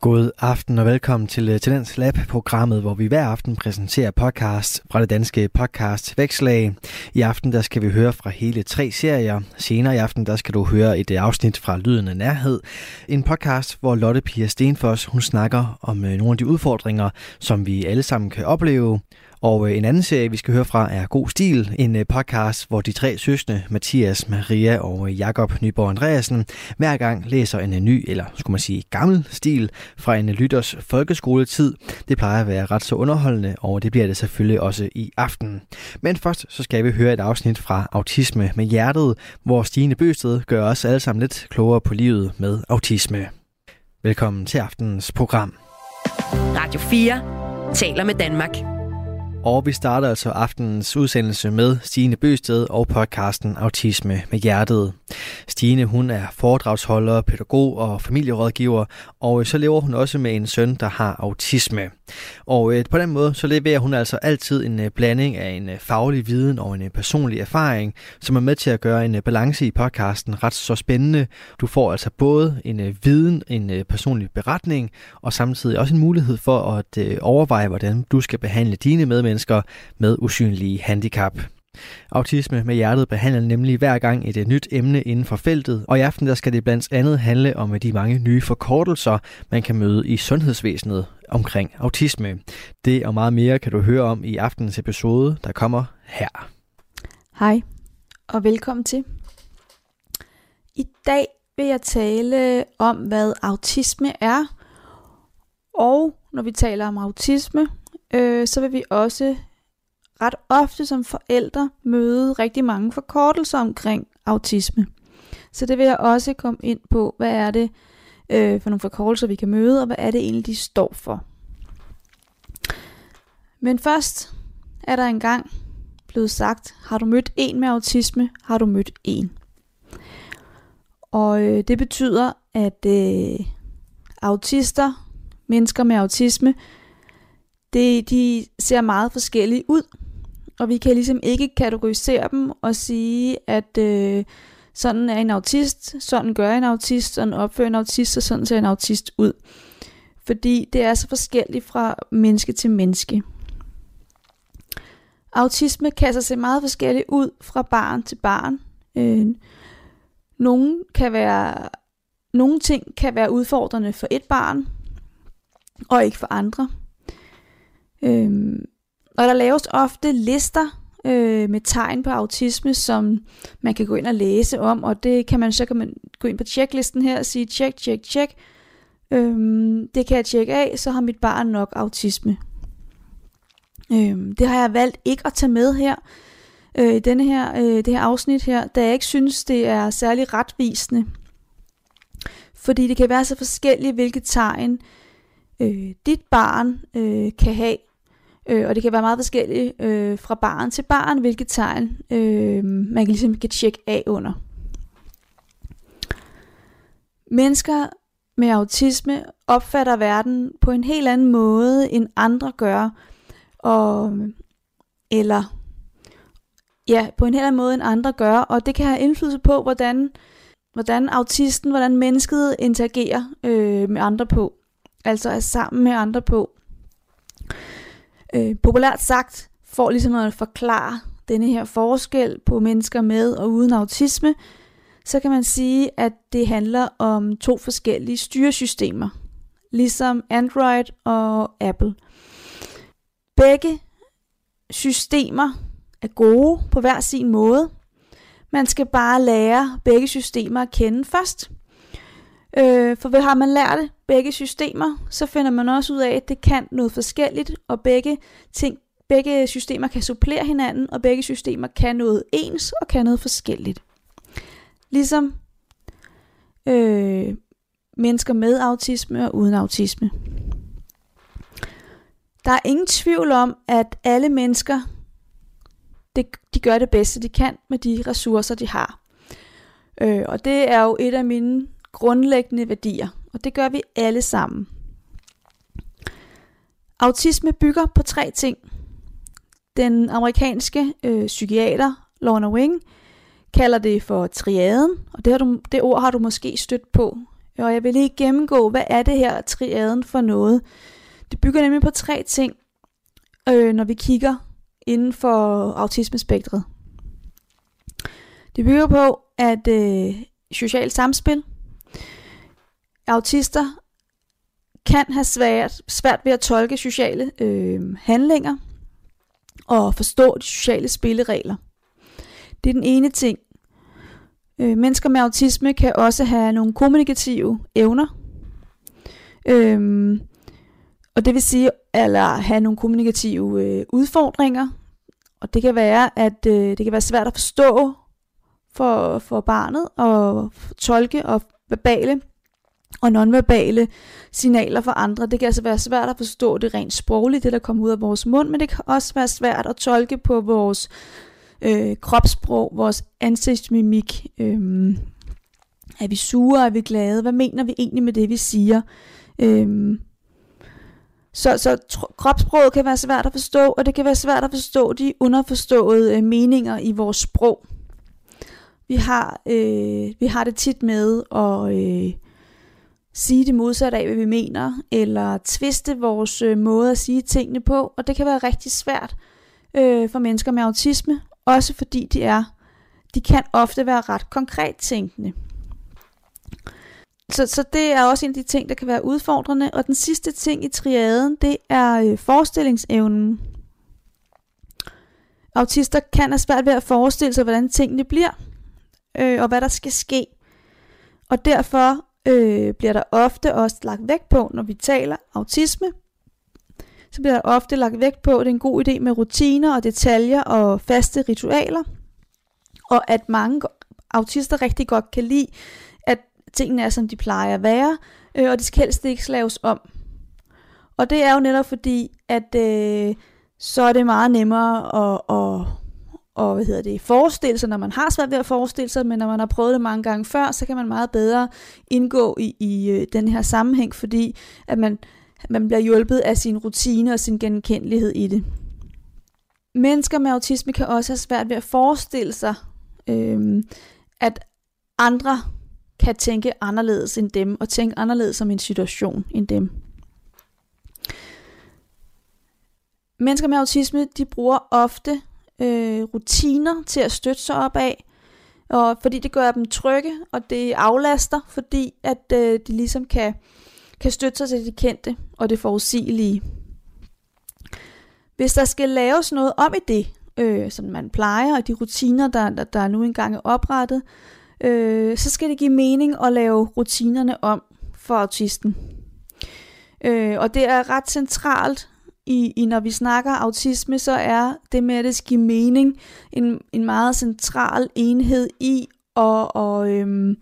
God aften og velkommen til øh, Tendens Lab, programmet, hvor vi hver aften præsenterer podcast fra det danske podcast Vækslag. I aften der skal vi høre fra hele tre serier. Senere i aften der skal du høre et øh, afsnit fra Lyden af Nærhed. En podcast, hvor Lotte Pia Stenfors hun snakker om øh, nogle af de udfordringer, som vi alle sammen kan opleve. Og øh, en anden serie, vi skal høre fra, er God Stil, en øh, podcast, hvor de tre søstre, Mathias, Maria og øh, Jakob Nyborg Andreasen, hver gang læser en ny, eller skulle man sige gammel stil, fra en lytters folkeskoletid. Det plejer at være ret så underholdende, og det bliver det selvfølgelig også i aften. Men først så skal vi høre et afsnit fra Autisme med Hjertet, hvor Stine Bøsted gør os alle sammen lidt klogere på livet med autisme. Velkommen til aftenens program. Radio 4 taler med Danmark. Og vi starter altså aftenens udsendelse med Stine Bøsted og podcasten Autisme med Hjertet. Stine hun er foredragsholder, pædagog og familierådgiver, og så lever hun også med en søn, der har autisme. Og øh, på den måde så leverer hun altså altid en øh, blanding af en øh, faglig viden og en personlig erfaring, som er med til at gøre en balance i podcasten ret så spændende. Du får altså både en viden, en personlig beretning, og samtidig også en mulighed for at overveje, hvordan du skal behandle dine mennesker med usynlige handicap. Autisme med hjertet behandler nemlig hver gang et øh, nyt emne inden for feltet, og i aften der skal det blandt andet handle om øh, de mange nye forkortelser, man kan møde i sundhedsvæsenet omkring autisme. Det og meget mere kan du høre om i aftenens episode, der kommer her. Hej, og velkommen til. I dag vil jeg tale om, hvad autisme er, og når vi taler om autisme, øh, så vil vi også ret ofte som forældre møde rigtig mange forkortelser omkring autisme. Så det vil jeg også komme ind på, hvad er det øh, for nogle forkortelser, vi kan møde, og hvad er det egentlig, de står for. Men først er der engang blevet sagt, har du mødt en med autisme, har du mødt en. Og øh, det betyder, at øh, autister, mennesker med autisme, det, de ser meget forskellige ud og vi kan ligesom ikke kategorisere dem og sige, at øh, sådan er en autist, sådan gør en autist, sådan opfører en autist, og sådan ser en autist ud. Fordi det er så forskelligt fra menneske til menneske. Autisme kan så se meget forskelligt ud fra barn til barn. Øh, nogle, kan være, nogle ting kan være udfordrende for et barn, og ikke for andre. Øhm, og der laves ofte lister øh, med tegn på autisme, som man kan gå ind og læse om, og det kan man så kan man gå ind på checklisten her og sige, check, check, check. Øhm, det kan jeg tjekke af, så har mit barn nok autisme. Øhm, det har jeg valgt ikke at tage med her, øh, i denne her, øh, det her afsnit her, da jeg ikke synes, det er særlig retvisende. Fordi det kan være så forskelligt, hvilke tegn øh, dit barn øh, kan have Øh, og det kan være meget forskelligt øh, fra barn til barn, hvilke tegn øh, man kan ligesom kan tjekke af under. Mennesker med autisme opfatter verden på en helt anden måde, end andre gør. Og, eller ja, på en helt anden måde, end andre gør. Og det kan have indflydelse på, hvordan, hvordan autisten, hvordan mennesket interagerer øh, med andre på. Altså er sammen med andre på øh, populært sagt får ligesom at forklare denne her forskel på mennesker med og uden autisme, så kan man sige, at det handler om to forskellige styresystemer, ligesom Android og Apple. Begge systemer er gode på hver sin måde. Man skal bare lære begge systemer at kende først. Øh, for har man lært begge systemer, så finder man også ud af, at det kan noget forskelligt, og begge ting, begge systemer kan supplere hinanden, og begge systemer kan noget ens og kan noget forskelligt. Ligesom øh, mennesker med autisme og uden autisme. Der er ingen tvivl om, at alle mennesker, det, de gør det bedste, de kan med de ressourcer, de har. Øh, og det er jo et af mine grundlæggende værdier, og det gør vi alle sammen. Autisme bygger på tre ting. Den amerikanske øh, psykiater Lorna Wing kalder det for triaden, og det, har du, det ord har du måske stødt på. Og jeg vil lige gennemgå, hvad er det her triaden for noget. Det bygger nemlig på tre ting, øh, når vi kigger inden for autismespektret. Det bygger på, at øh, socialt samspil, autister kan have svært, svært ved at tolke sociale øh, handlinger og forstå de sociale spilleregler. Det er den ene ting. Øh, mennesker med autisme kan også have nogle kommunikative evner. Øhm, og det vil sige, eller have nogle kommunikative øh, udfordringer. Og det kan være, at øh, det kan være svært at forstå for, for barnet og tolke og verbale og nonverbale signaler for andre. Det kan altså være svært at forstå det rent sprogligt, det der kommer ud af vores mund, men det kan også være svært at tolke på vores øh, kropssprog, vores ansigtsmimik. Øh, er vi sure, er vi glade? Hvad mener vi egentlig med det, vi siger? Øh, så, så kropssproget kan være svært at forstå, og det kan være svært at forstå de underforståede øh, meninger i vores sprog. Vi har, øh, vi har det tit med at øh, sige det modsatte af, hvad vi mener, eller tviste vores øh, måde at sige tingene på, og det kan være rigtig svært øh, for mennesker med autisme, også fordi de er, de kan ofte være ret konkret tænkende. Så, så det er også en af de ting, der kan være udfordrende. Og den sidste ting i triaden, det er øh, forestillingsevnen. Autister kan have svært ved at forestille sig, hvordan tingene bliver, øh, og hvad der skal ske. Og derfor øh, bliver der ofte også lagt vægt på, når vi taler autisme, så bliver der ofte lagt vægt på, at det er en god idé med rutiner og detaljer og faste ritualer, og at mange autister rigtig godt kan lide, at tingene er, som de plejer at være, øh, og de skal helst ikke slaves om. Og det er jo netop fordi, at øh, så er det meget nemmere at, at, og, hvad hedder det, forestille sig, når man har svært ved at forestille sig, men når man har prøvet det mange gange før, så kan man meget bedre indgå i, i øh, den her sammenhæng, fordi at man, man bliver hjulpet af sin rutine og sin genkendelighed i det. Mennesker med autisme kan også have svært ved at forestille sig, øh, at andre kan tænke anderledes end dem, og tænke anderledes om en situation end dem. Mennesker med autisme, de bruger ofte øh, rutiner til at støtte sig op af, og fordi det gør dem trygge, og det aflaster, fordi at øh, de ligesom kan, kan støtte sig til det kendte og det forudsigelige. Hvis der skal laves noget om i det, øh, som man plejer, og de rutiner, der, der, der nu engang er oprettet, øh, så skal det give mening at lave rutinerne om for autisten. Øh, og det er ret centralt i, i når vi snakker autisme, så er det med, at det skal give mening, en, en meget central enhed i og, og, øhm,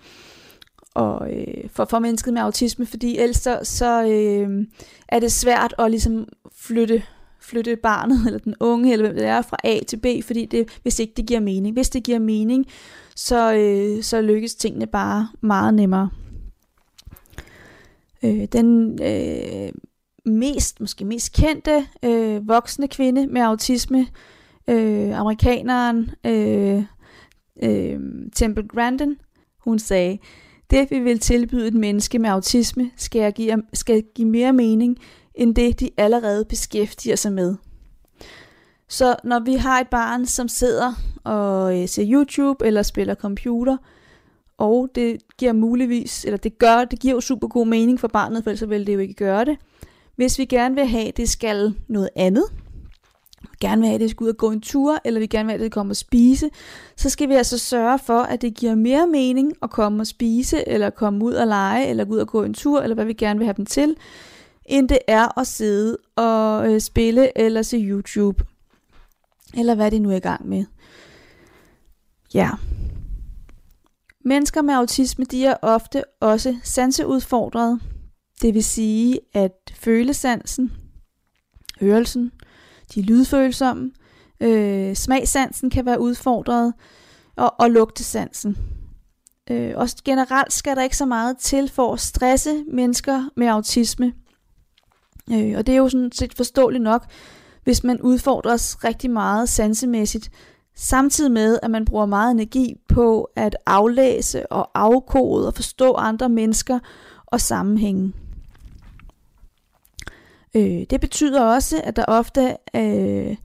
og øh, for, for mennesket med autisme, fordi ellers så, så øh, er det svært at ligesom flytte flytte barnet eller den unge eller hvem det er fra A til B, fordi det, hvis ikke det giver mening. Hvis det giver mening, så, øh, så lykkes tingene bare meget nemmere. Øh, den øh, mest, måske mest kendte øh, voksne kvinde med autisme, øh, amerikaneren øh, øh, Temple Grandin, hun sagde, det vi vil tilbyde et menneske med autisme, skal, give, skal give mere mening, end det de allerede beskæftiger sig med. Så når vi har et barn, som sidder og øh, ser YouTube eller spiller computer, og det giver muligvis, eller det gør, det giver jo super god mening for barnet, for ellers ville det jo ikke gøre det, hvis vi gerne vil have, at det skal noget andet, gerne vil have, at det skal ud og gå en tur, eller vi gerne vil have, at det kommer og spise, så skal vi altså sørge for, at det giver mere mening at komme og spise, eller komme ud og lege, eller gå ud og gå en tur, eller hvad vi gerne vil have dem til, end det er at sidde og øh, spille eller se YouTube, eller hvad det nu er i gang med. Ja. Mennesker med autisme, de er ofte også sanseudfordrede, det vil sige, at følesansen, hørelsen, de lydfølsomme, øh, smagsansen kan være udfordret, og, og lugtesansen. Øh, og generelt skal der ikke så meget til for at stresse mennesker med autisme. Øh, og det er jo sådan set forståeligt nok, hvis man udfordres rigtig meget sansemæssigt, samtidig med, at man bruger meget energi på at aflæse og afkode og forstå andre mennesker og sammenhænge. Øh, det betyder også, at der ofte øh,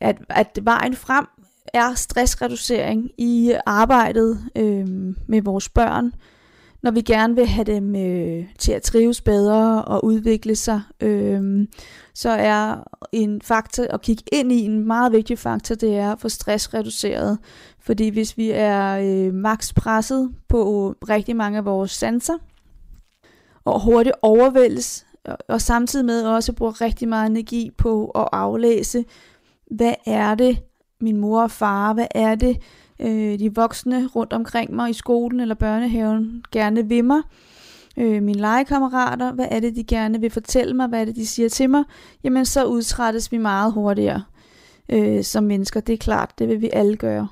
at, at vejen frem er stressreducering i arbejdet øh, med vores børn, når vi gerne vil have dem øh, til at trives bedre og udvikle sig, øh, så er en faktor at kigge ind i, en meget vigtig faktor, det er at få stress reduceret. Fordi hvis vi er øh, maks presset på rigtig mange af vores sanser, og hurtigt overvældes, og, samtidig med også bruger rigtig meget energi på at aflæse, hvad er det, min mor og far, hvad er det, øh, de voksne rundt omkring mig i skolen eller børnehaven gerne vil mig, øh, mine legekammerater, hvad er det, de gerne vil fortælle mig, hvad er det, de siger til mig, jamen så udtrættes vi meget hurtigere øh, som mennesker. Det er klart, det vil vi alle gøre.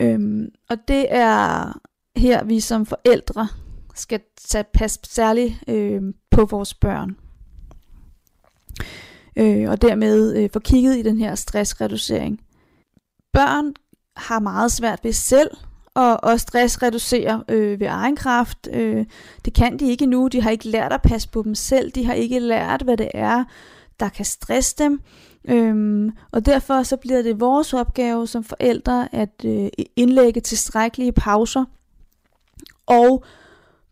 Øhm, og det er her, vi som forældre skal tage pas særligt øh, på vores børn. Øh, og dermed øh, få kigget i den her stressreducering. Børn har meget svært ved selv at, at stressreducere øh, ved egen kraft. Øh, det kan de ikke nu. De har ikke lært at passe på dem selv. De har ikke lært, hvad det er, der kan stresse dem. Øhm, og derfor så bliver det vores opgave som forældre at øh, indlægge tilstrækkelige pauser og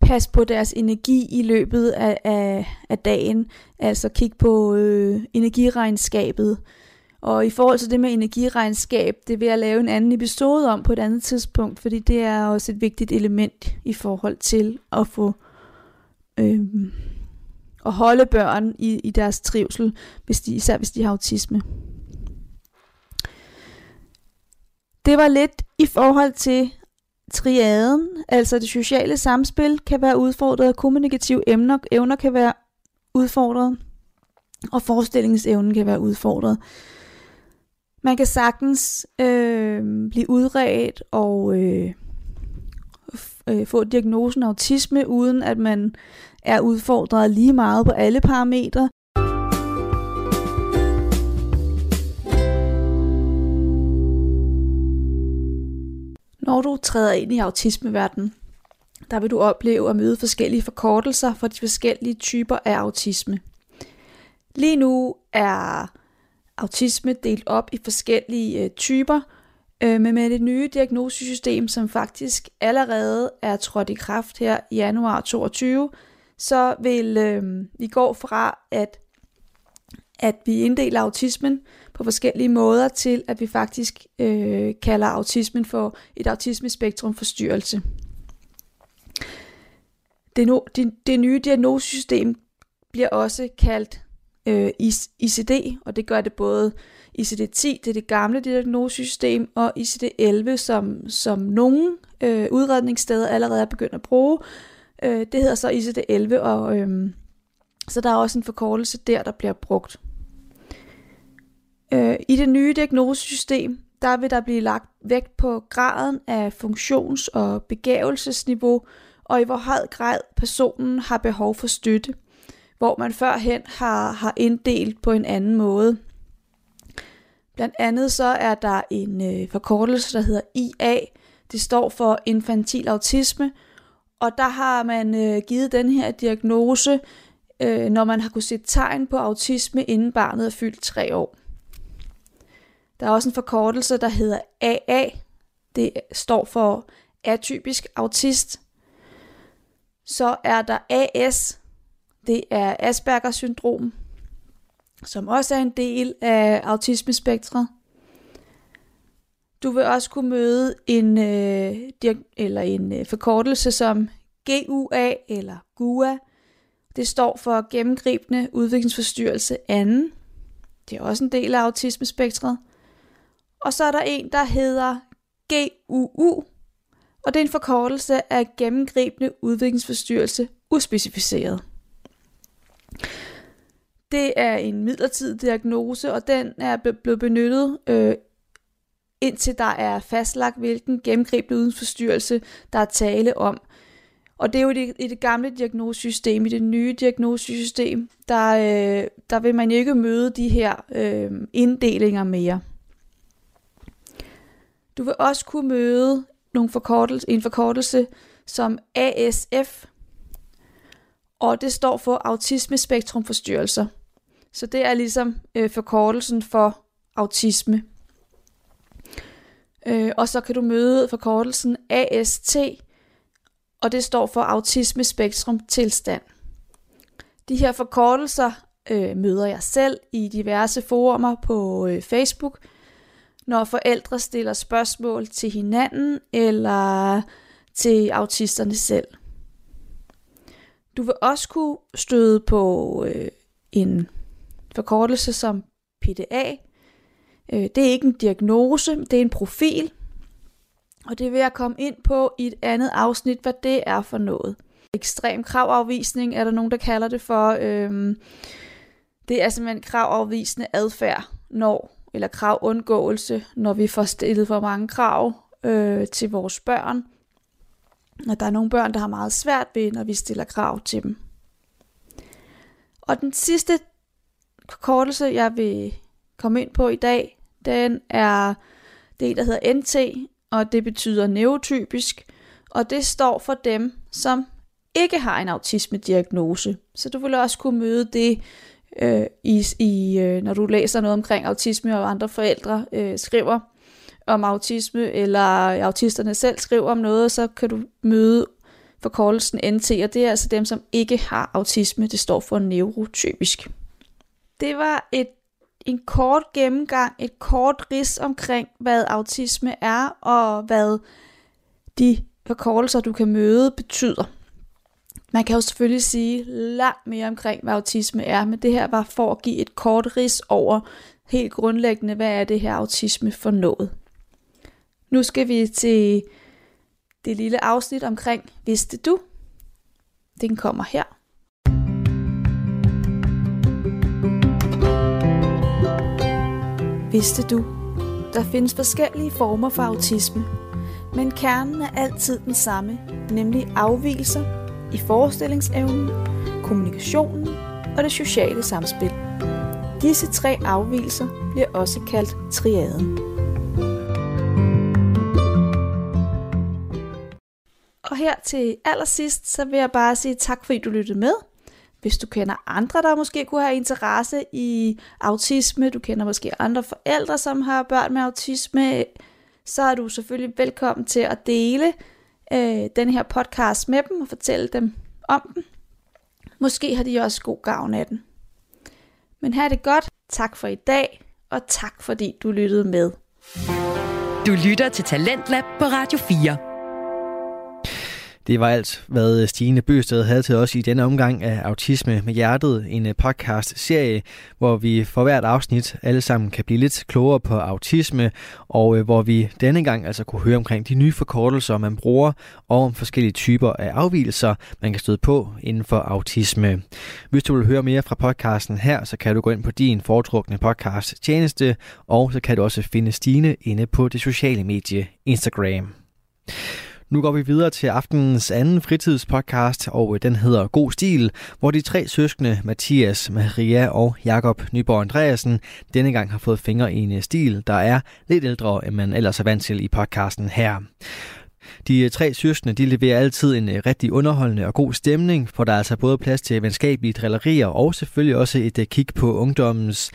passe på deres energi i løbet af, af, af dagen. Altså kigge på øh, energiregnskabet. Og i forhold til det med energiregnskab, det vil jeg lave en anden episode om på et andet tidspunkt, fordi det er også et vigtigt element i forhold til at få øh, at holde børn i, i deres trivsel, hvis de, især hvis de har autisme. Det var lidt i forhold til triaden, altså det sociale samspil kan være udfordret, kommunikative emner, evner kan være udfordret, og forestillingsevnen kan være udfordret. Man kan sagtens øh, blive udredt og øh, øh, få diagnosen autisme, uden at man er udfordret lige meget på alle parametre. Når du træder ind i autismeverdenen, der vil du opleve at møde forskellige forkortelser for de forskellige typer af autisme. Lige nu er autisme delt op i forskellige øh, typer, øh, men med det nye diagnosesystem, som faktisk allerede er trådt i kraft her i januar 2022, så vil øh, vi gå fra, at, at vi inddeler autismen på forskellige måder, til at vi faktisk øh, kalder autismen for et autismespektrumforstyrrelse. Det, no, det, det nye diagnosesystem bliver også kaldt øh, ICD, og det gør det både ICD-10, det er det gamle diagnosesystem, og ICD-11, som, som nogle øh, udredningssteder allerede er begyndt at bruge. Øh, det hedder så ICD-11, og øh, så der er også en forkortelse der, der bliver brugt. Øh, I det nye diagnosesystem, der vil der blive lagt vægt på graden af funktions- og begævelsesniveau, og i hvor høj grad personen har behov for støtte hvor man førhen har, har inddelt på en anden måde. Blandt andet så er der en øh, forkortelse, der hedder IA. Det står for infantil autisme, og der har man øh, givet den her diagnose, øh, når man har kunnet se tegn på autisme, inden barnet er fyldt tre år. Der er også en forkortelse, der hedder AA. Det står for atypisk autist. Så er der AS, det er Aspergers syndrom, som også er en del af autismespektret. Du vil også kunne møde en, øh, eller en øh, forkortelse som GUA eller GUA. Det står for gennemgribende udviklingsforstyrrelse anden. Det er også en del af autismespektret. Og så er der en, der hedder GUU, og det er en forkortelse af gennemgribende udviklingsforstyrrelse uspecificeret. Det er en midlertidig diagnose, og den er blevet benyttet øh, indtil der er fastlagt, hvilken gennemgribende udviklingsforstyrrelse, der er tale om. Og det er jo i det, i det gamle diagnosesystem, i det nye diagnosesystem, der, øh, der vil man ikke møde de her øh, inddelinger mere. Du vil også kunne møde nogle forkortelse, en forkortelse som ASF, og det står for autismespektrumforstyrrelser. Så det er ligesom øh, forkortelsen for autisme. Øh, og så kan du møde forkortelsen AST, og det står for autisme spektrum tilstand. De her forkortelser øh, møder jeg selv i diverse forumer på øh, Facebook, når forældre stiller spørgsmål til hinanden eller til autisterne selv. Du vil også kunne støde på øh, en forkortelse som PDA. Øh, det er ikke en diagnose, det er en profil, og det vil jeg komme ind på i et andet afsnit, hvad det er for noget. Ekstrem kravafvisning er der nogen, der kalder det for. Øh, det er simpelthen kravafvisende adfærd, når, eller kravundgåelse, når vi får stillet for mange krav øh, til vores børn. Og der er nogle børn, der har meget svært ved, når vi stiller krav til dem. Og den sidste kortelse, jeg vil komme ind på i dag, den er det, der hedder NT, og det betyder neurotypisk, og det står for dem, som ikke har en autisme-diagnose. Så du vil også kunne møde det, øh, i, i, øh, når du læser noget omkring autisme, og andre forældre øh, skriver om autisme, eller autisterne selv skriver om noget, så kan du møde forkortelsen NT, og det er altså dem, som ikke har autisme. Det står for neurotypisk. Det var et en kort gennemgang, et kort ris omkring, hvad autisme er, og hvad de forkortelser, du kan møde, betyder. Man kan jo selvfølgelig sige langt mere omkring, hvad autisme er, men det her var for at give et kort ris over helt grundlæggende, hvad er det her autisme for noget. Nu skal vi til det lille afsnit omkring, vidste du? Den kommer her. Vidste du? Der findes forskellige former for autisme, men kernen er altid den samme, nemlig afvielser i forestillingsevnen, kommunikationen og det sociale samspil. Disse tre afvielser bliver også kaldt triaden. Og her til allersidst, så vil jeg bare sige tak, fordi du lyttede med. Hvis du kender andre, der måske kunne have interesse i autisme, du kender måske andre forældre, som har børn med autisme, så er du selvfølgelig velkommen til at dele øh, den her podcast med dem og fortælle dem om den. Måske har de også god gavn af den. Men her er det godt. Tak for i dag, og tak fordi du lyttede med. Du lytter til Talentlab på Radio 4. Det var alt, hvad øh, Stine Bøsted havde til os i denne omgang af Autisme med Hjertet, en øh, podcast-serie, hvor vi for hvert afsnit alle sammen kan blive lidt klogere på autisme, og øh, hvor vi denne gang altså kunne høre omkring de nye forkortelser, man bruger, og om forskellige typer af afvielser, man kan støde på inden for autisme. Hvis du vil høre mere fra podcasten her, så kan du gå ind på din foretrukne podcast tjeneste, og så kan du også finde Stine inde på det sociale medie Instagram. Nu går vi videre til aftenens anden fritidspodcast, og øh, den hedder God Stil, hvor de tre søskende, Mathias, Maria og Jakob Nyborg Andreasen, denne gang har fået fingre i en øh, stil, der er lidt ældre, end man ellers er vant til i podcasten her. De øh, tre søskende de leverer altid en rigtig underholdende og god stemning, for der er altså både plads til venskabelige drillerier og selvfølgelig også et kig på ungdommens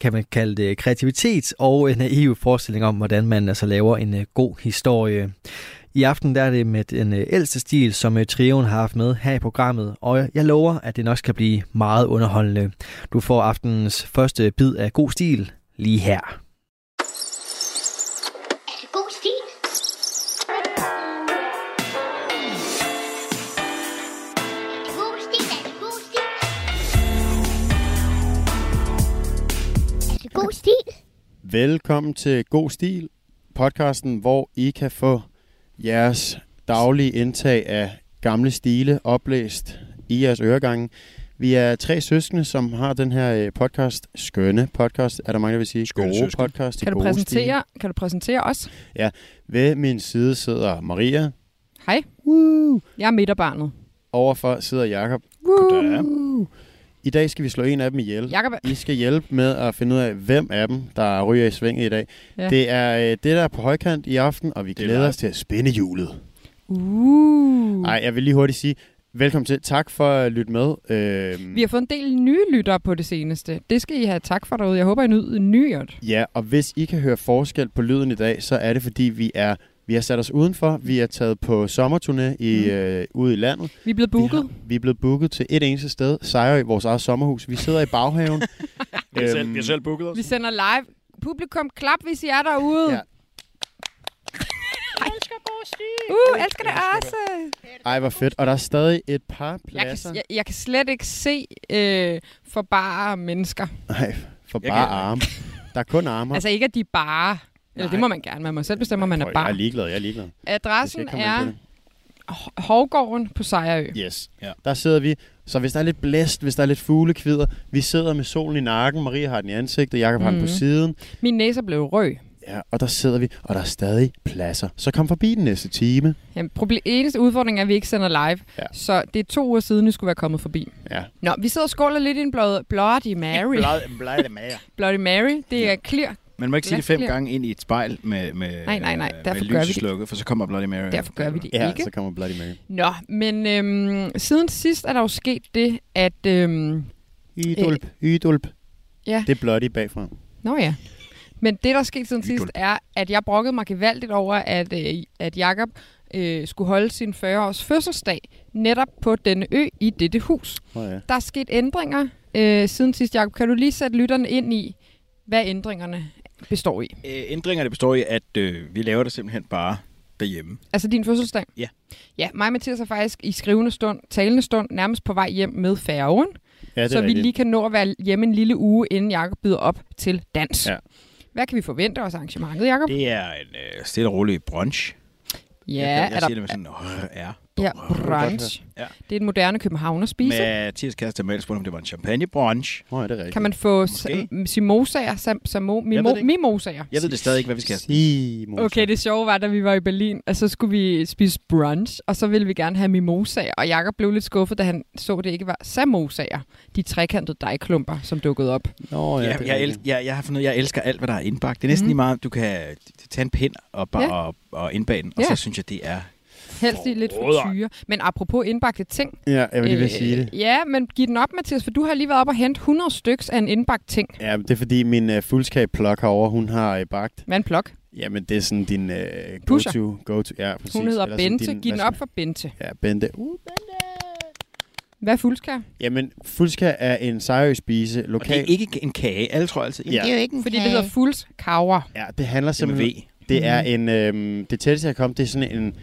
kan man kalde det kreativitet og en naiv forestilling om, hvordan man altså laver en god historie. I aften der er det med den øh, ældste stil, som øh, trioen har haft med her i programmet, og jeg lover, at det nok skal blive meget underholdende. Du får aftenens første bid af god stil lige her. Er det god stil? Er det god stil? Er det god stil? Er det god stil? Velkommen til God Stil, podcasten, hvor I kan få jeres daglige indtag af gamle stile oplæst i jeres øregange. Vi er tre søskende, som har den her øh, podcast, skønne podcast, er der mange, der vil sige, Skønne gode søskende. podcast. Kan du, gode præsentere, kan du præsentere os? Stil. Ved min side sidder Maria, Hej, Woo! jeg er midterbarnet. Overfor sidder Jakob. Goddag. I dag skal vi slå en af dem ihjel. Jakob, I skal hjælpe med at finde ud af, hvem af dem, der ryger i svinget i dag. Ja. Det er øh, det, der er på højkant i aften, og vi er glæder os til at spænde hjulet. uh. Nej, jeg vil lige hurtigt sige, velkommen til. Tak for at lytte med. Øhm, Vi har fået en del nye lyttere på det seneste. Det skal I have tak for derude. Jeg håber, I nyder nyert. Ja, og hvis I kan høre forskel på lyden i dag, så er det fordi, vi er vi har sat os udenfor. Vi er taget på sommerturné i, Mm. øh, ude i landet. Vi er blevet Vi, booket. har, vi er blevet booket til et eneste sted. Sejrø, vores eget sommerhus. Vi sidder i baghaven. Vi har selv, vi har selv booket os. Vi sender live. Publikum, klap, hvis I er derude. Ja. Uh, elsker det også. Ej, hvor fedt. Og der er stadig et par Jeg pladser. kan, jeg, jeg kan slet ikke se øh, for bare mennesker. Nej, for Jeg bare arme. Der er kun arme. Altså ikke, at de bare... Eller Nej. det må man gerne. Man må selv bestemme, om man er Prøv, Jeg er bare. ligeglad, jeg er ligeglad. Adressen er Hovgården på Sejrø. Yes. Ja. Der sidder vi. Så hvis der er lidt blæst, hvis der er lidt fuglekvider, vi sidder med solen i nakken, Maria har den i ansigtet, Jakob har den på Mhm. siden. Min næse blev rød. Ja, og der sidder vi, og der er stadig pladser. Så kom forbi den næste time. Jamen, problem, eneste udfordring er, at vi ikke sender live. Ja. Så det er to uger siden, vi skulle være kommet forbi. Ja. Nå, vi sidder og skåler lidt i en blod, Bloody Mary. Det med. Bloody Mary, det er clear. Man må ikke sige det fem gange ind i et spejl med, med, Nej, nej, nej. med Derfor lyset gør vi det. slukket, for så kommer Bloody Mary. Derfor gør vi det Ja, ikke. så kommer Bloody Mary. Nå, men øhm, siden sidst er der jo sket det, at... Øhm, Ydulp, ydulp. ja. Det er Bloody bagfra. Nå ja. Men det, der er sket siden sidst, er, at jeg brokkede mig gevaldigt over, at, øh, at Jakob øh, skulle holde sin 40-års fødselsdag netop på denne ø i dette hus. Oh, ja. Der er sket ændringer øh, siden sidst, Jacob. Kan du lige sætte lytterne ind i, hvad ændringerne består i? Øh, ændringerne består i, at øh, vi laver det simpelthen bare derhjemme. Altså din fødselsdag? Ja. Ja, mig og Mathias er faktisk i skrivende stund, talende stund, nærmest på vej hjem med færgen, ja, så er vi rigtigt. lige kan nå at være hjemme en lille uge, inden Jacob byder op til dans. Ja. Hvad kan vi forvente os arrangementet, Jacob? Det er en øh, stille og rolig brunch. Ja, jeg, jeg, er jeg der, siger det med sådan, øh, er. Ja, brunch. Ja. Det er en moderne københavner spise. Mathias kæreste Amalie spurgte, om det var en champagne brunch. Oh, ja, det er rigtigt. Kan man få simosager, sam, samo, ved mimo, det ikke. mimosager? Jeg ved det stadig ikke, hvad vi skal have. Okay, det sjove var, da vi var i Berlin, og så skulle vi spise brunch, og så ville vi gerne have mimosager, og Jakob blev lidt skuffet, da han så, at det ikke var samosager, de trekantede dejklumper, som dukkede op. Nå, ja, Ja, jeg, el, jeg, jeg har fundet, jeg elsker alt, hvad der er indbagt. Det er næsten Mhm. lige meget, du kan tage en pind og, bare, Ja. og, og indbage den, og Ja. så synes jeg, det er... Helst i lidt frityre. Men apropos indbagte ting. Ja, jeg vil lige vil sige det. Ja, men giv den op, Mathias, for du har lige været op og hente 100 styks af en indbagt ting. Ja, det er fordi min uh, fuldskab-plok herovre, hun har uh, bagt. Hvad en plok? Jamen, det er sådan din Pusher. go-to. Go-to. Ja, præcis. Hun hedder Eller Bente. din- Giv den op for Bente. Ja, Bente. Uh, Hvad er fuldskær? Jamen, fuldskab er en sejø spise Og det er lokal. ikke en kage. Alle tror altid, Ja. det er jo ikke en Fordi kage. det hedder fuldskaver. Ja, det handler er simpelthen... V. Det er Mhm. en... Øhm, det tætteste, jeg kom, det er sådan en...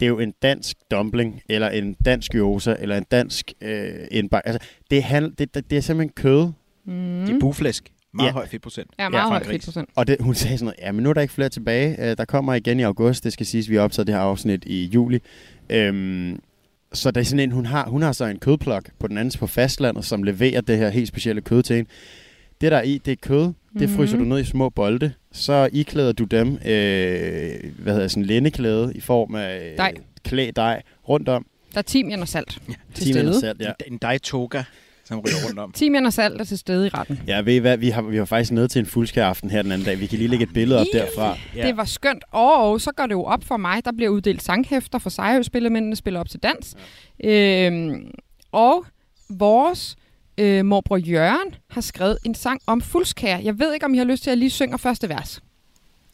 Det er jo en dansk dumpling, eller en dansk gyoza, eller en dansk øh, indbag. Altså, det, handl, det, det, det er simpelthen kød, Mm. Det er buflæsk. Meget Ja. ja. høj fedtprocent. Ja, meget fra høj fedtprocent. Og det, hun sagde sådan noget, ja, men nu er der ikke flere tilbage. Øh, der kommer igen i august. Det skal siges, vi har optaget det her afsnit i juli. Øhm, så der er sådan en, hun har, hun har så en kødplok på den anden på fastlandet, som leverer det her helt specielle kød til en. Det der er i, det er kød. Det Mhm. fryser du ned i små bolde. Så iklæder du dem, øh, hvad hedder sådan, lændeklæde i form af øh, Dej. klæ dej rundt om. Der er timian og salt Ja. til Timian og stede. salt, ja. En, en dej toga, som ryger rundt om. Timian og salt er til stede i retten. Ja, ved I hvad? Vi har, vi var faktisk nede til en fuldskæraften her den anden dag. Vi kan lige lægge et billede op Ih. derfra. Ja. Det var skønt. Og så går det jo op for mig. Der bliver uddelt sanghæfter for Sejrø-spillemændene spiller op til dans. Ja. Øhm, og vores øh, morbror Jørgen har skrevet en sang om fuldskær. Jeg ved ikke, om I har lyst til at lige synge første vers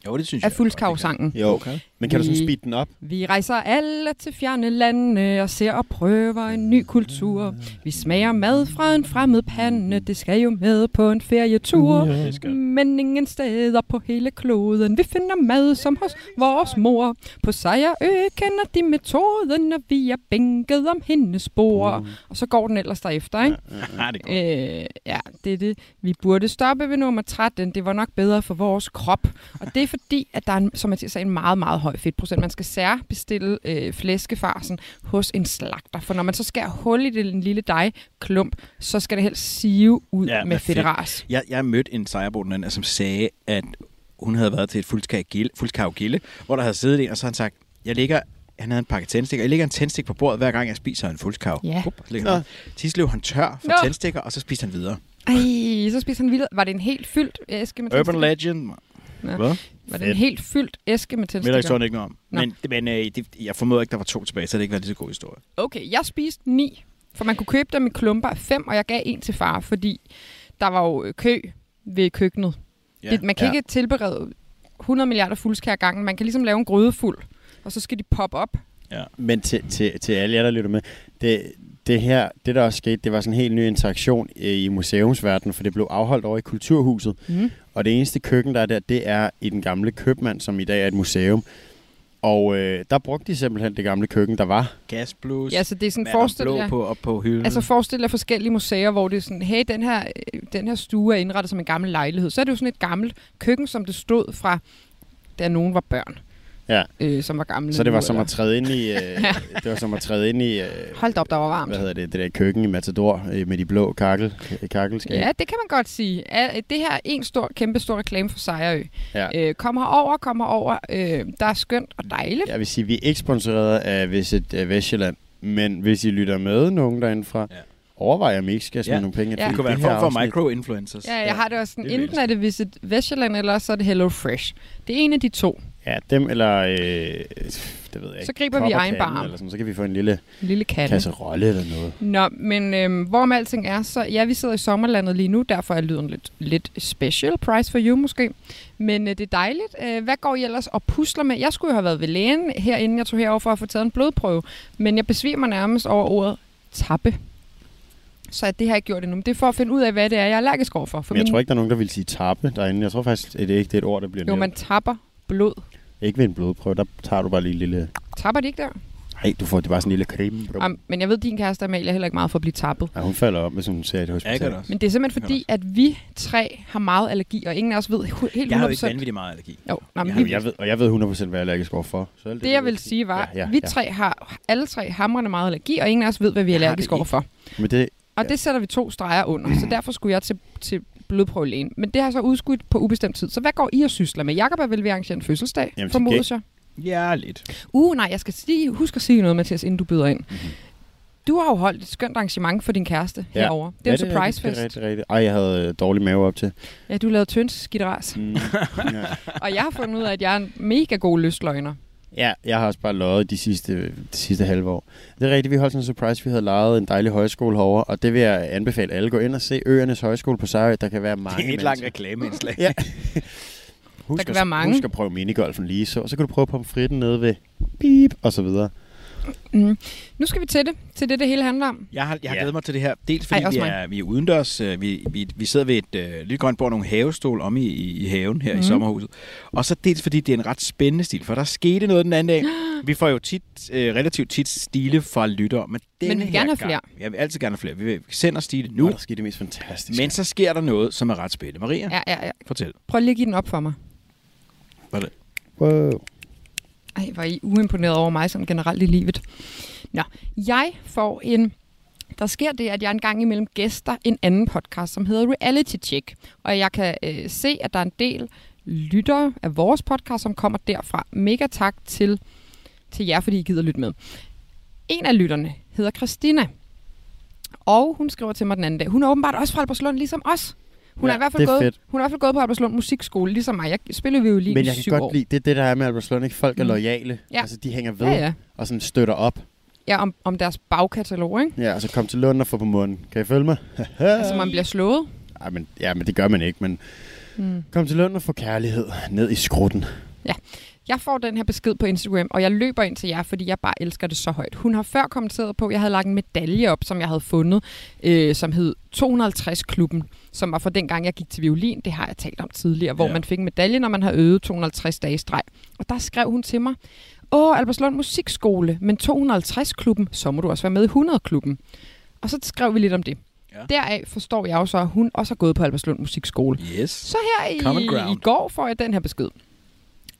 Jo, det synes af jeg. fuldskavsangen. Jo, Okay. Men kan du sådan Vi- speede den op? Vi rejser alle til fjerne lande og ser og prøver en ny kultur. Vi smager mad fra en fremmed pande, det skal jo med på en ferietur. Men ingen steder på hele kloden. Vi finder mad som hos vores mor. På Sejrø kender de metoden, når vi er bænket om hendes bord. Og så går den ellers derefter, ikke? Ja, det er godt. Øh, ja, det er det. Vi burde stoppe ved nummer 13. Det var nok bedre for vores krop. Og det er fordi, at der er, en, som Mathias sagde, en meget, meget høj fedtprocent. Man skal særbestille øh, flæskefarsen hos en slagter. For når man så skærer hul i det, en lille dejklump, så skal det helst sive ud Ja, med med fedt. fedteras. Jeg, jeg mødte en sejrbo den anden, som sagde, at hun havde været til et fuldskav gilde, fuldskav gilde, hvor der havde siddet en, og så havde han sagt, jeg ligger han havde en pakke tændstikker. Jeg lægger en tændstik på bordet, hver gang jeg spiser en fuldskav. Ja. Den. Tislev han tør for Nå. tændstikker, og så spiser han videre. Ej, så spiste han vildt. Var det en helt fyldt æske med Urban? Legend. Ja. Hvad? Var det en helt fyldt æske med tændstikker? historien ikke noget om. Nå. Men, men øh, det, jeg formoder ikke, der var to tilbage, så det ikke været lige så god historie. Okay, jeg spiste ni, for man kunne købe dem i klumper af fem, og jeg gav en til far, fordi der var jo kø ved køkkenet. Ja. Det, man kan Ja. ikke tilberede 100 milliarder fuldskær gangen. Man kan ligesom lave en gryde fuld, og så skal de poppe op. Men til, til, til alle jer, der lytter med, det, det her, det der også skete, det var sådan en helt ny interaktion øh, i museumsverdenen, for det blev afholdt over i Kulturhuset. Mm. Og det eneste køkken, der er der, det er i den gamle købmand, som i dag er et museum. Og øh, der brugte de simpelthen det gamle køkken, der var. Gasblus. Ja, så det er sådan, forestil blå jer, på, op på hylden. altså forestil jer forskellige museer, hvor det er sådan, hey, den her, øh, den her stue er indrettet som en gammel lejlighed. Så er det jo sådan et gammelt køkken, som det stod fra, da nogen var børn. Ja. Øh, som var gamle Så det nu, var som eller- at træde ind i, øh, det var som at træde ind i, øh, Hold da op, der var varmt. hvad hedder det, det der køkken i Matador øh, med de blå kakkel, kakkelskab. Ja, det kan man godt sige. Det her er en stor, kæmpe stor reklame for Sejrø. Ja. Øh, kom herover, kom herover. Øh, der er skønt og dejligt. Jeg vil sige, vi er ikke sponsoreret af Visit uh, Vestjylland, men hvis I lytter med, nogen derindefra, Ja. ja. overvejer om I ikke skal smide Ja. nogle penge. Ja. det kunne være en form for micro-influencers. Ja, jeg har det også sådan, Det enten er det Visit Vestjylland, eller så er det Hello Fresh. Det er en af de to. Ja, dem eller, øh, det ved jeg ikke. Så griber vi egen barm. Eller sådan, så kan vi få en lille En lille katte. kasserolle eller noget. Nå, men øhm, hvorom alting er, så ja, vi sidder i sommerlandet lige nu, derfor er lyden lidt, lidt special price for you måske. Men øh, det er dejligt. Øh, hvad går I ellers og pusler med? Jeg skulle jo have været ved lægen herinde, jeg tog herover for at få taget en blodprøve, men jeg besvimer nærmest over ordet tappe. Så det har jeg gjort endnu. Men det er for at finde ud af, hvad det er, jeg er allergisk overfor. For Men jeg min- tror ikke, der er nogen, der vil sige tappe derinde. Jeg tror faktisk, at det ikke det er et ord, der bliver Jo, nævnt. man tapper blod. Ikke ved en blodprøve, der tager du bare lige en lille... Tapper de ikke der? Nej, du får det bare sådan en lille creme. Um, men jeg ved, din kæreste Amalie er heller ikke meget for at blive tappet. Ja, hun falder op, hvis hun ser et Ja, jeg hospital. det også. Men det er simpelthen fordi, at vi tre har meget allergi, og ingen af os ved hu- helt 100%. Jeg har jo ikke vanvittigt meget allergi. Jo, nej, men Ja, vi, men jeg ved, og jeg ved 100% hvad jeg er allergisk overfor. Så alt det, jeg vil sige var, Ja, ja, vi ja. tre har alle tre hamrende meget allergi, og ingen af os ved, hvad vi er Jeg det ikke. overfor. Men det, Og Ja. det sætter vi to streger under, så derfor skulle jeg til, til blodprøvelægen. Men det har så udskudt på ubestemt tid. Så hvad går I og sysler med? Jakob er vel ved at arrangere en fødselsdag, Jamen, formodes jeg. Ja, lidt. Uh, nej, jeg skal sige, husk at sige noget, Mathias, inden du byder ind. Mhm. Du har jo holdt et skønt arrangement for din kæreste Ja. herovre. Det er ja, en surprise Det er fest. rigtig, rigtigt. Ej, jeg havde øh, dårlig mave op til. Ja, du lavede tøns skidras. Mm. ja. Og jeg har fundet ud af, at jeg er en mega god lystløgner. Ja, jeg har også bare løjet de sidste, de sidste halve år. Det er rigtigt, vi holdt sådan en surprise. Vi havde lejet en dejlig højskole herovre, og det vil jeg anbefale alle. Gå ind og se Øernes Højskole på Sejrø. Der kan være mange Det er et langt reklameindslag. Ja. Husk Der kan at, være mange. Husk at prøve minigolfen lige så. Så kan du prøve pomfritten nede ved beep og så videre. Mm. Nu skal vi til det. Til det, det hele handler om. Jeg har, jeg har Ja. glædet mig til det her. Dels fordi Ej, vi, mig. er, vi er udendørs. øh, Vi, vi, vi sidder ved et øh, lille grønt bord og nogle havestol om i, i, i haven her mm. Mhm. i sommerhuset. Og så dels fordi det er en ret spændende stil, for der skete noget den anden dag. Vi får jo tit, øh, relativt tit stile fra lyttere, men denne vi vil her gerne have gang- flere. Jeg vil altid gerne have flere. Vi, vil, vi sender stile Nu nu, der skete det mest fantastiske. men så sker der noget, som er ret spændende. Maria, ja. Ja, ja, ja. fortæl. Prøv lige at give den op for mig. Hvad er det? Wow. Ej, var I uimponeret over mig som generelt i livet. Nå, jeg får en... Der sker det, at jeg engang imellem gæster en anden podcast, som hedder Reality Check. Og jeg kan øh, se, at der er en del lyttere af vores podcast, som kommer derfra. Mega tak til, til jer, fordi I gider lytte med. En af lytterne hedder Christina. Og hun skriver til mig den anden dag. Hun er åbenbart også fra Alberslund, ligesom os. Hun, Ja, er i hvert fald gået, fedt. hun er i hvert fald gået på Albertslund Musikskole, ligesom mig. Jeg spiller violin Men i jeg kan syv godt år. lide, det er det, der er med Albertslund, ikke? Folk er Mm. lojale. Ja. Altså, de hænger ved Ja, ja. og sådan støtter op. Ja, om, om deres bagkatalog, ikke? Ja, altså kom til Lund og få på munden. Kan I følge mig? Altså, man bliver slået. Ej, men, ja, men det gør man ikke, men Mm. kom til Lund og få kærlighed ned i skrutten. Jeg får den her besked på Instagram, og jeg løber ind til jer, fordi jeg bare elsker det så højt. Hun har før kommenteret på, at jeg havde lagt en medalje op, som jeg havde fundet, øh, som hed 250-klubben, som var fra den gang, jeg gik til violin. Det har jeg talt om tidligere, hvor Ja. man fik en medalje, når man har øvet 250 dage i streg. Og der skrev hun til mig, Åh, Albertslund Musikskole, men 250-klubben, så må du også være med i 100-klubben. Og så skrev vi lidt om det. Ja. Deraf forstår jeg jo så, at hun også har gået på Albertslund Musikskole. Yes. Så her i, i går får jeg den her besked.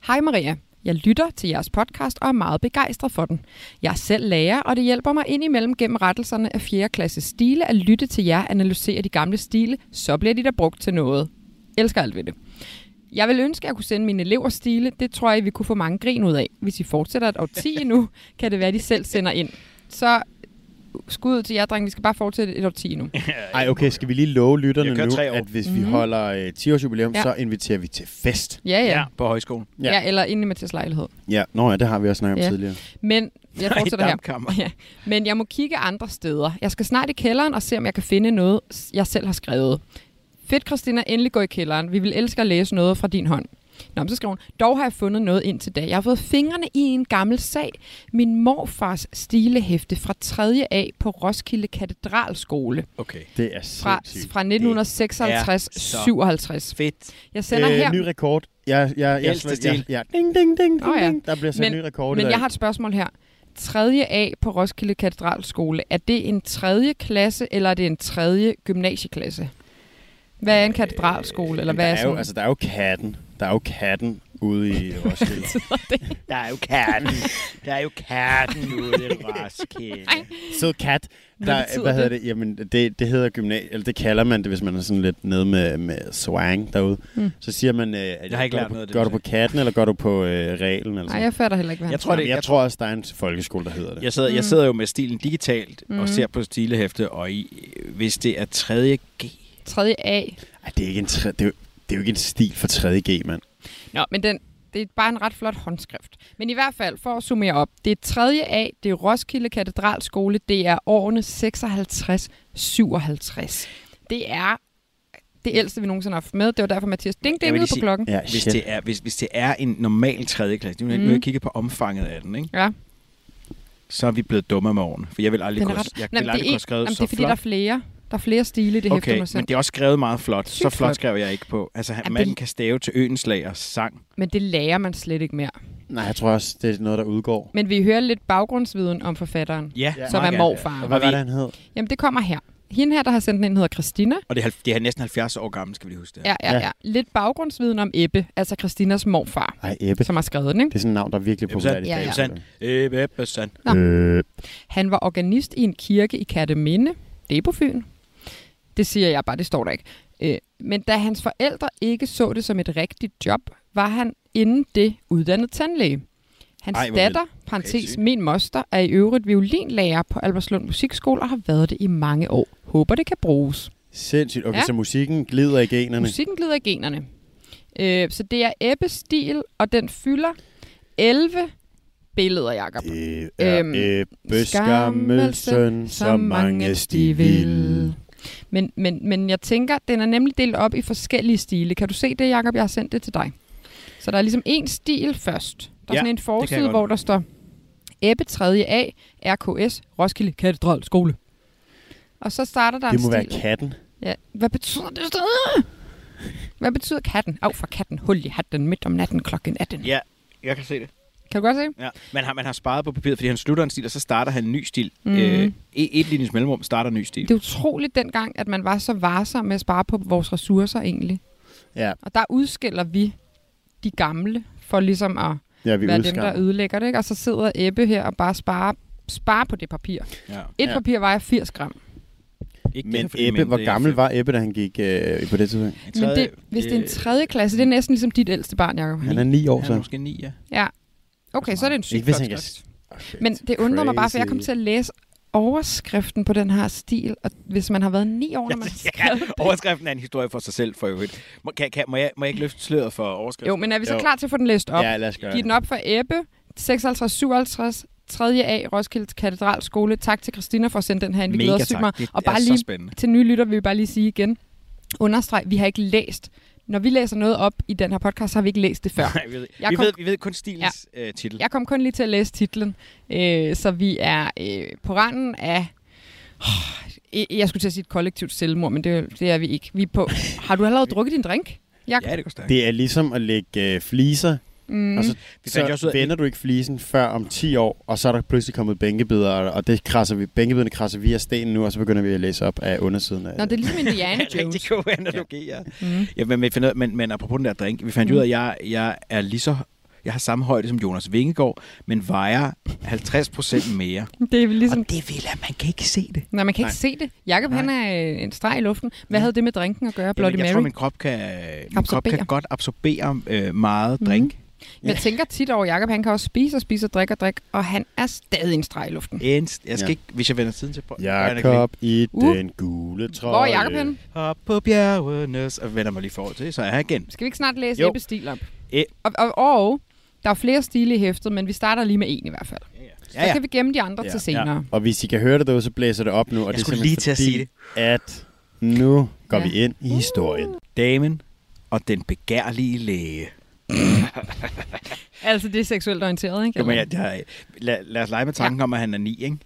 Hej Maria. Jeg lytter til jeres podcast og er meget begejstret for den. Jeg er selv lærer, og det hjælper mig indimellem gennem rettelserne af 4. klasse stile at lytte til jer analysere de gamle stile, så bliver de da brugt til noget. Elsker alt ved det. Jeg vil ønske, at jeg kunne sende mine elever stile. Det tror jeg, vi kunne få mange grin ud af. Hvis I fortsætter et årti nu, kan det være, at de selv sender ind. Så skud til jer, drenge. Vi skal bare fortsætte et årti nu. Ej, okay, skal vi lige love lytterne nu, at hvis vi Mhm. holder øh, 10 års jubilæum, Ja. så inviterer vi til fest. Ja, ja. Ja, på højskolen. Ja. Ja, eller inde i Mathias lejlighed. Ja, nå ja, det har vi også snakket om Ja. tidligere. Men jeg fortsætter her. Ja. Men jeg må kigge andre steder. Jeg skal snart i kælderen og se, om jeg kan finde noget, jeg selv har skrevet. Fedt, Christina, endelig gå i kælderen. Vi vil elske at læse noget fra din hånd. Nå, så skriver hun, dog har jeg fundet noget ind til dag. Jeg har fået fingrene i en gammel sag. Min morfars stilehæfte fra 3. A på Roskilde Katedralskole Okay. Det er fra, sindssygt. fra er så 1956-57. Fedt. Jeg sender Øh, her, ny rekord. Jeg, jeg, jeg, jeg, stil. ja, ding, ding, ding, ding, Åh, ja. ding. Der bliver sat Men- ny rekord men jeg har et spørgsmål her. 3. A på Roskilde Katedralskole, er det en 3. klasse, eller er det en 3. gymnasieklasse? Hvad er en katedralskole, eller hvad der er er, jo, sådan? altså, der er jo katten. Der er jo katten ude i Roskilde. Der er jo katten. Der er jo katten ude i Roskilde. Sød kat. Hvad Der, betyder hvad hedder det? det? Jamen, det, det hedder gymnasie, eller det kalder man det, hvis man er sådan lidt nede med, med swang derude. Mm. Så siger man, øh, at Jeg har ikke går lært du, noget af det, Går du på katten, eller går du på øh, reglen? Nej, jeg fatter heller ikke, hvad Jeg tror, det, jeg jeg, tror også, der er en folkeskole, der hedder det. jeg, sidder, jeg Mm. sidder jo med stilen digitalt Mm. og ser på stilehæfte, og i, hvis det er 3. G, 3. A. Ej, det er, ikke en tre, det, er det er jo ikke en stil for 3.G, mand. Nå, men den, det er bare en ret flot håndskrift. Men i hvert fald, for at summere op. Det er 3. A, det er Roskilde Katedralskole, det er årene 56-57. Det er det ældste, vi nogensinde har haft med. Det var derfor, Mathias ding Jeg ud lige på klokken. Ja, hvis det, er, hvis, hvis det er en normal 3. klasse, nu, mm. nu Mm. har jeg kigget på omfanget af den, ikke? Ja, så er vi blevet dumme med årene. For jeg vil aldrig er kunne, ret... jeg Nå, vil det, aldrig er kunne skrevet jamen, det så er fordi, flot. der er flere. Der er flere stile i det Okay, du men det er også skrevet meget flot. Sygt så flot flot. skrev jeg ikke på. Altså, Jamen, manden det- kan stave til Øenslagers sang. men det lærer man slet ikke mere. Nej, jeg tror også, det er noget, der udgår. Men vi hører lidt baggrundsviden om forfatteren, Ja, Ja. som er morfar. Og hvad Og var det, han hed? Jamen, det kommer her. Hende her, der har sendt den ind, hedder Christina. Og det er, det er næsten 70 år gammel, skal vi lige huske det. Ja, ja, Ja. ja. Lidt baggrundsviden om Ebbe, altså Christinas morfar, Ej, Ebbe. som har skrevet den, ikke? Det er sådan et navn, der er virkelig Ebbe populært i Sand. dag. Ja, ja. Ebbe. Nå. Øh, Han var organist i en kirke i Katteminde. Det er på Fyn. Det siger jeg bare, det står der ikke. Øh, men da hans forældre ikke så det som et rigtigt job, var han inden det uddannet tandlæge. Hans Ej, datter, parentes min moster, er i øvrigt violinlærer på Alberslund Musikskole og har været det i mange år. Håber, det kan bruges. sindssygt. Okay, Ja. så musikken glider i generne. Musikken glider i generne. Øh, så det er Ebbes stil, og den fylder 11 billeder, Jacob. Det er Øhm, Ebbe Skammelsøn, så mange de vil. Men, men, men jeg tænker, den er nemlig delt op i forskellige stile. Kan du se det, Jacob? Jeg har sendt det til dig. Så der er ligesom en stil først. Der er Ja, sådan en forside, hvor der står Ebbe 3. A, RKS, Roskilde Katedralskole. Og så starter der Det en må være stil. katten. Ja. Hvad betyder det sted? Hvad betyder katten? Af for katten. Hul i hatten midt om natten klokken 18. Ja, jeg kan se det. Kan du godt se? Ja. Man, har, man har sparet på papiret, fordi han slutter en stil, og så starter han en ny stil. Mhm. Øh, et, et linjes mellemrum starter en ny stil. Det er utroligt dengang, at man var så varsom med at spare på vores ressourcer egentlig. Ja, Og der udskiller vi de gamle, for ligesom at ja vi være dem, udskammer. der ødelægger det. Ikke? Og så sidder Ebbe her og bare sparer, sparer på det papir. Ja. Et Ja. papir vejer 80 gram. Ikke Men det, Ebbe, hvor gammel var Ebbe, da han gik øh, på det tidspunkt? En Men det, hvis det er en tredje klasse, det er næsten ligesom dit ældste barn, Jacob. Han er ni år, Han er så. måske ni, ja. Ja. Okay, så er det en kan- skrift. Okay, Men det undrer mig bare, for jeg kom til at læse overskriften på den her stil, og hvis man har været ni år, når man har ja, det. overskriften er en historie for sig selv, for øvrigt. Må, kan, kan, må, jeg, må jeg ikke løfte sløret for overskriften? Jo, men er vi så Jo. klar til at få den læst op? Ja, lad os gøre Giv den op for Ebbe, 56-57, 3. A, Roskilde Katedralskole. Tak til Christina for at sende den her ind. Vi glæder Mega os sygt tak. meget. Det Og er bare så lige spændende. til nye lytter vil vi bare lige sige igen, understreg, vi har ikke læst. Når vi læser noget op i den her podcast, så har vi ikke læst det før. Nej, vi, ved, Jeg vi, kom- ved, vi ved kun stilens ja. øh, titel. Jeg kom kun lige til at læse titlen, øh, så vi er øh, på randen af... Øh, jeg skulle til at sige et kollektivt selvmord, men det, det er vi ikke. Vi er på... Har du allerede drukket din drink? Jakob? Ja, det går stærkt. Det er ligesom at lægge øh, fliser, Mm. og så, Vi jo også så ud af- vender du ikke flisen før om 10 år, og så er der pludselig kommet bænkebider, og, og det krasser vi, bænkebiderne krasser vi af stenen nu, og så begynder vi at læse op af undersiden af Nå, det er ligesom Indiana Rigtig Jones. god analogi, ja. Mm. ja men, vi finder, men, men apropos den der drink, vi fandt mm. ud af, at jeg, jeg er lige så Jeg har samme højde som Jonas Vingegaard, men vejer 50 procent mere. Det er ligesom... Og det vil jeg, man kan ikke se det. Nej, man kan ikke Nej. se det. Jakob, han er øh, en streg i luften. Hvad havde det med drinken at gøre, Bloody Jamen, jeg Mary? tror, min krop kan, min krop kan godt absorbere øh, meget drink. Jeg tænker tit over Jakob, han kan også spise og spise og drikke og drikke, og han er stadig en streg i luften. En, jeg skal Ja. ikke, hvis jeg vender tiden til... Jakob i Uh. den gule trøje. Hvor er Jakob henne? Op på bjergene, og vender mig lige for til, så er jeg her igen. Skal vi ikke snart læse Jo. Ebbes stil op? E- Og, og, og der er flere stile i hæftet, men vi starter lige med en i hvert fald. Så Ja, ja. kan vi gemme de andre Ja. til senere. Og hvis I kan høre det derude, så blæser det op nu. Og Jeg det er skulle lige til at sige at nu går Ja. vi ind i historien. Damen og den begærlige læge. Altså, det er seksuelt orienteret, ikke? Jo, men Eller? jeg, jeg, lad, lad os lege med tanken ja. om, at han er ni, ikke?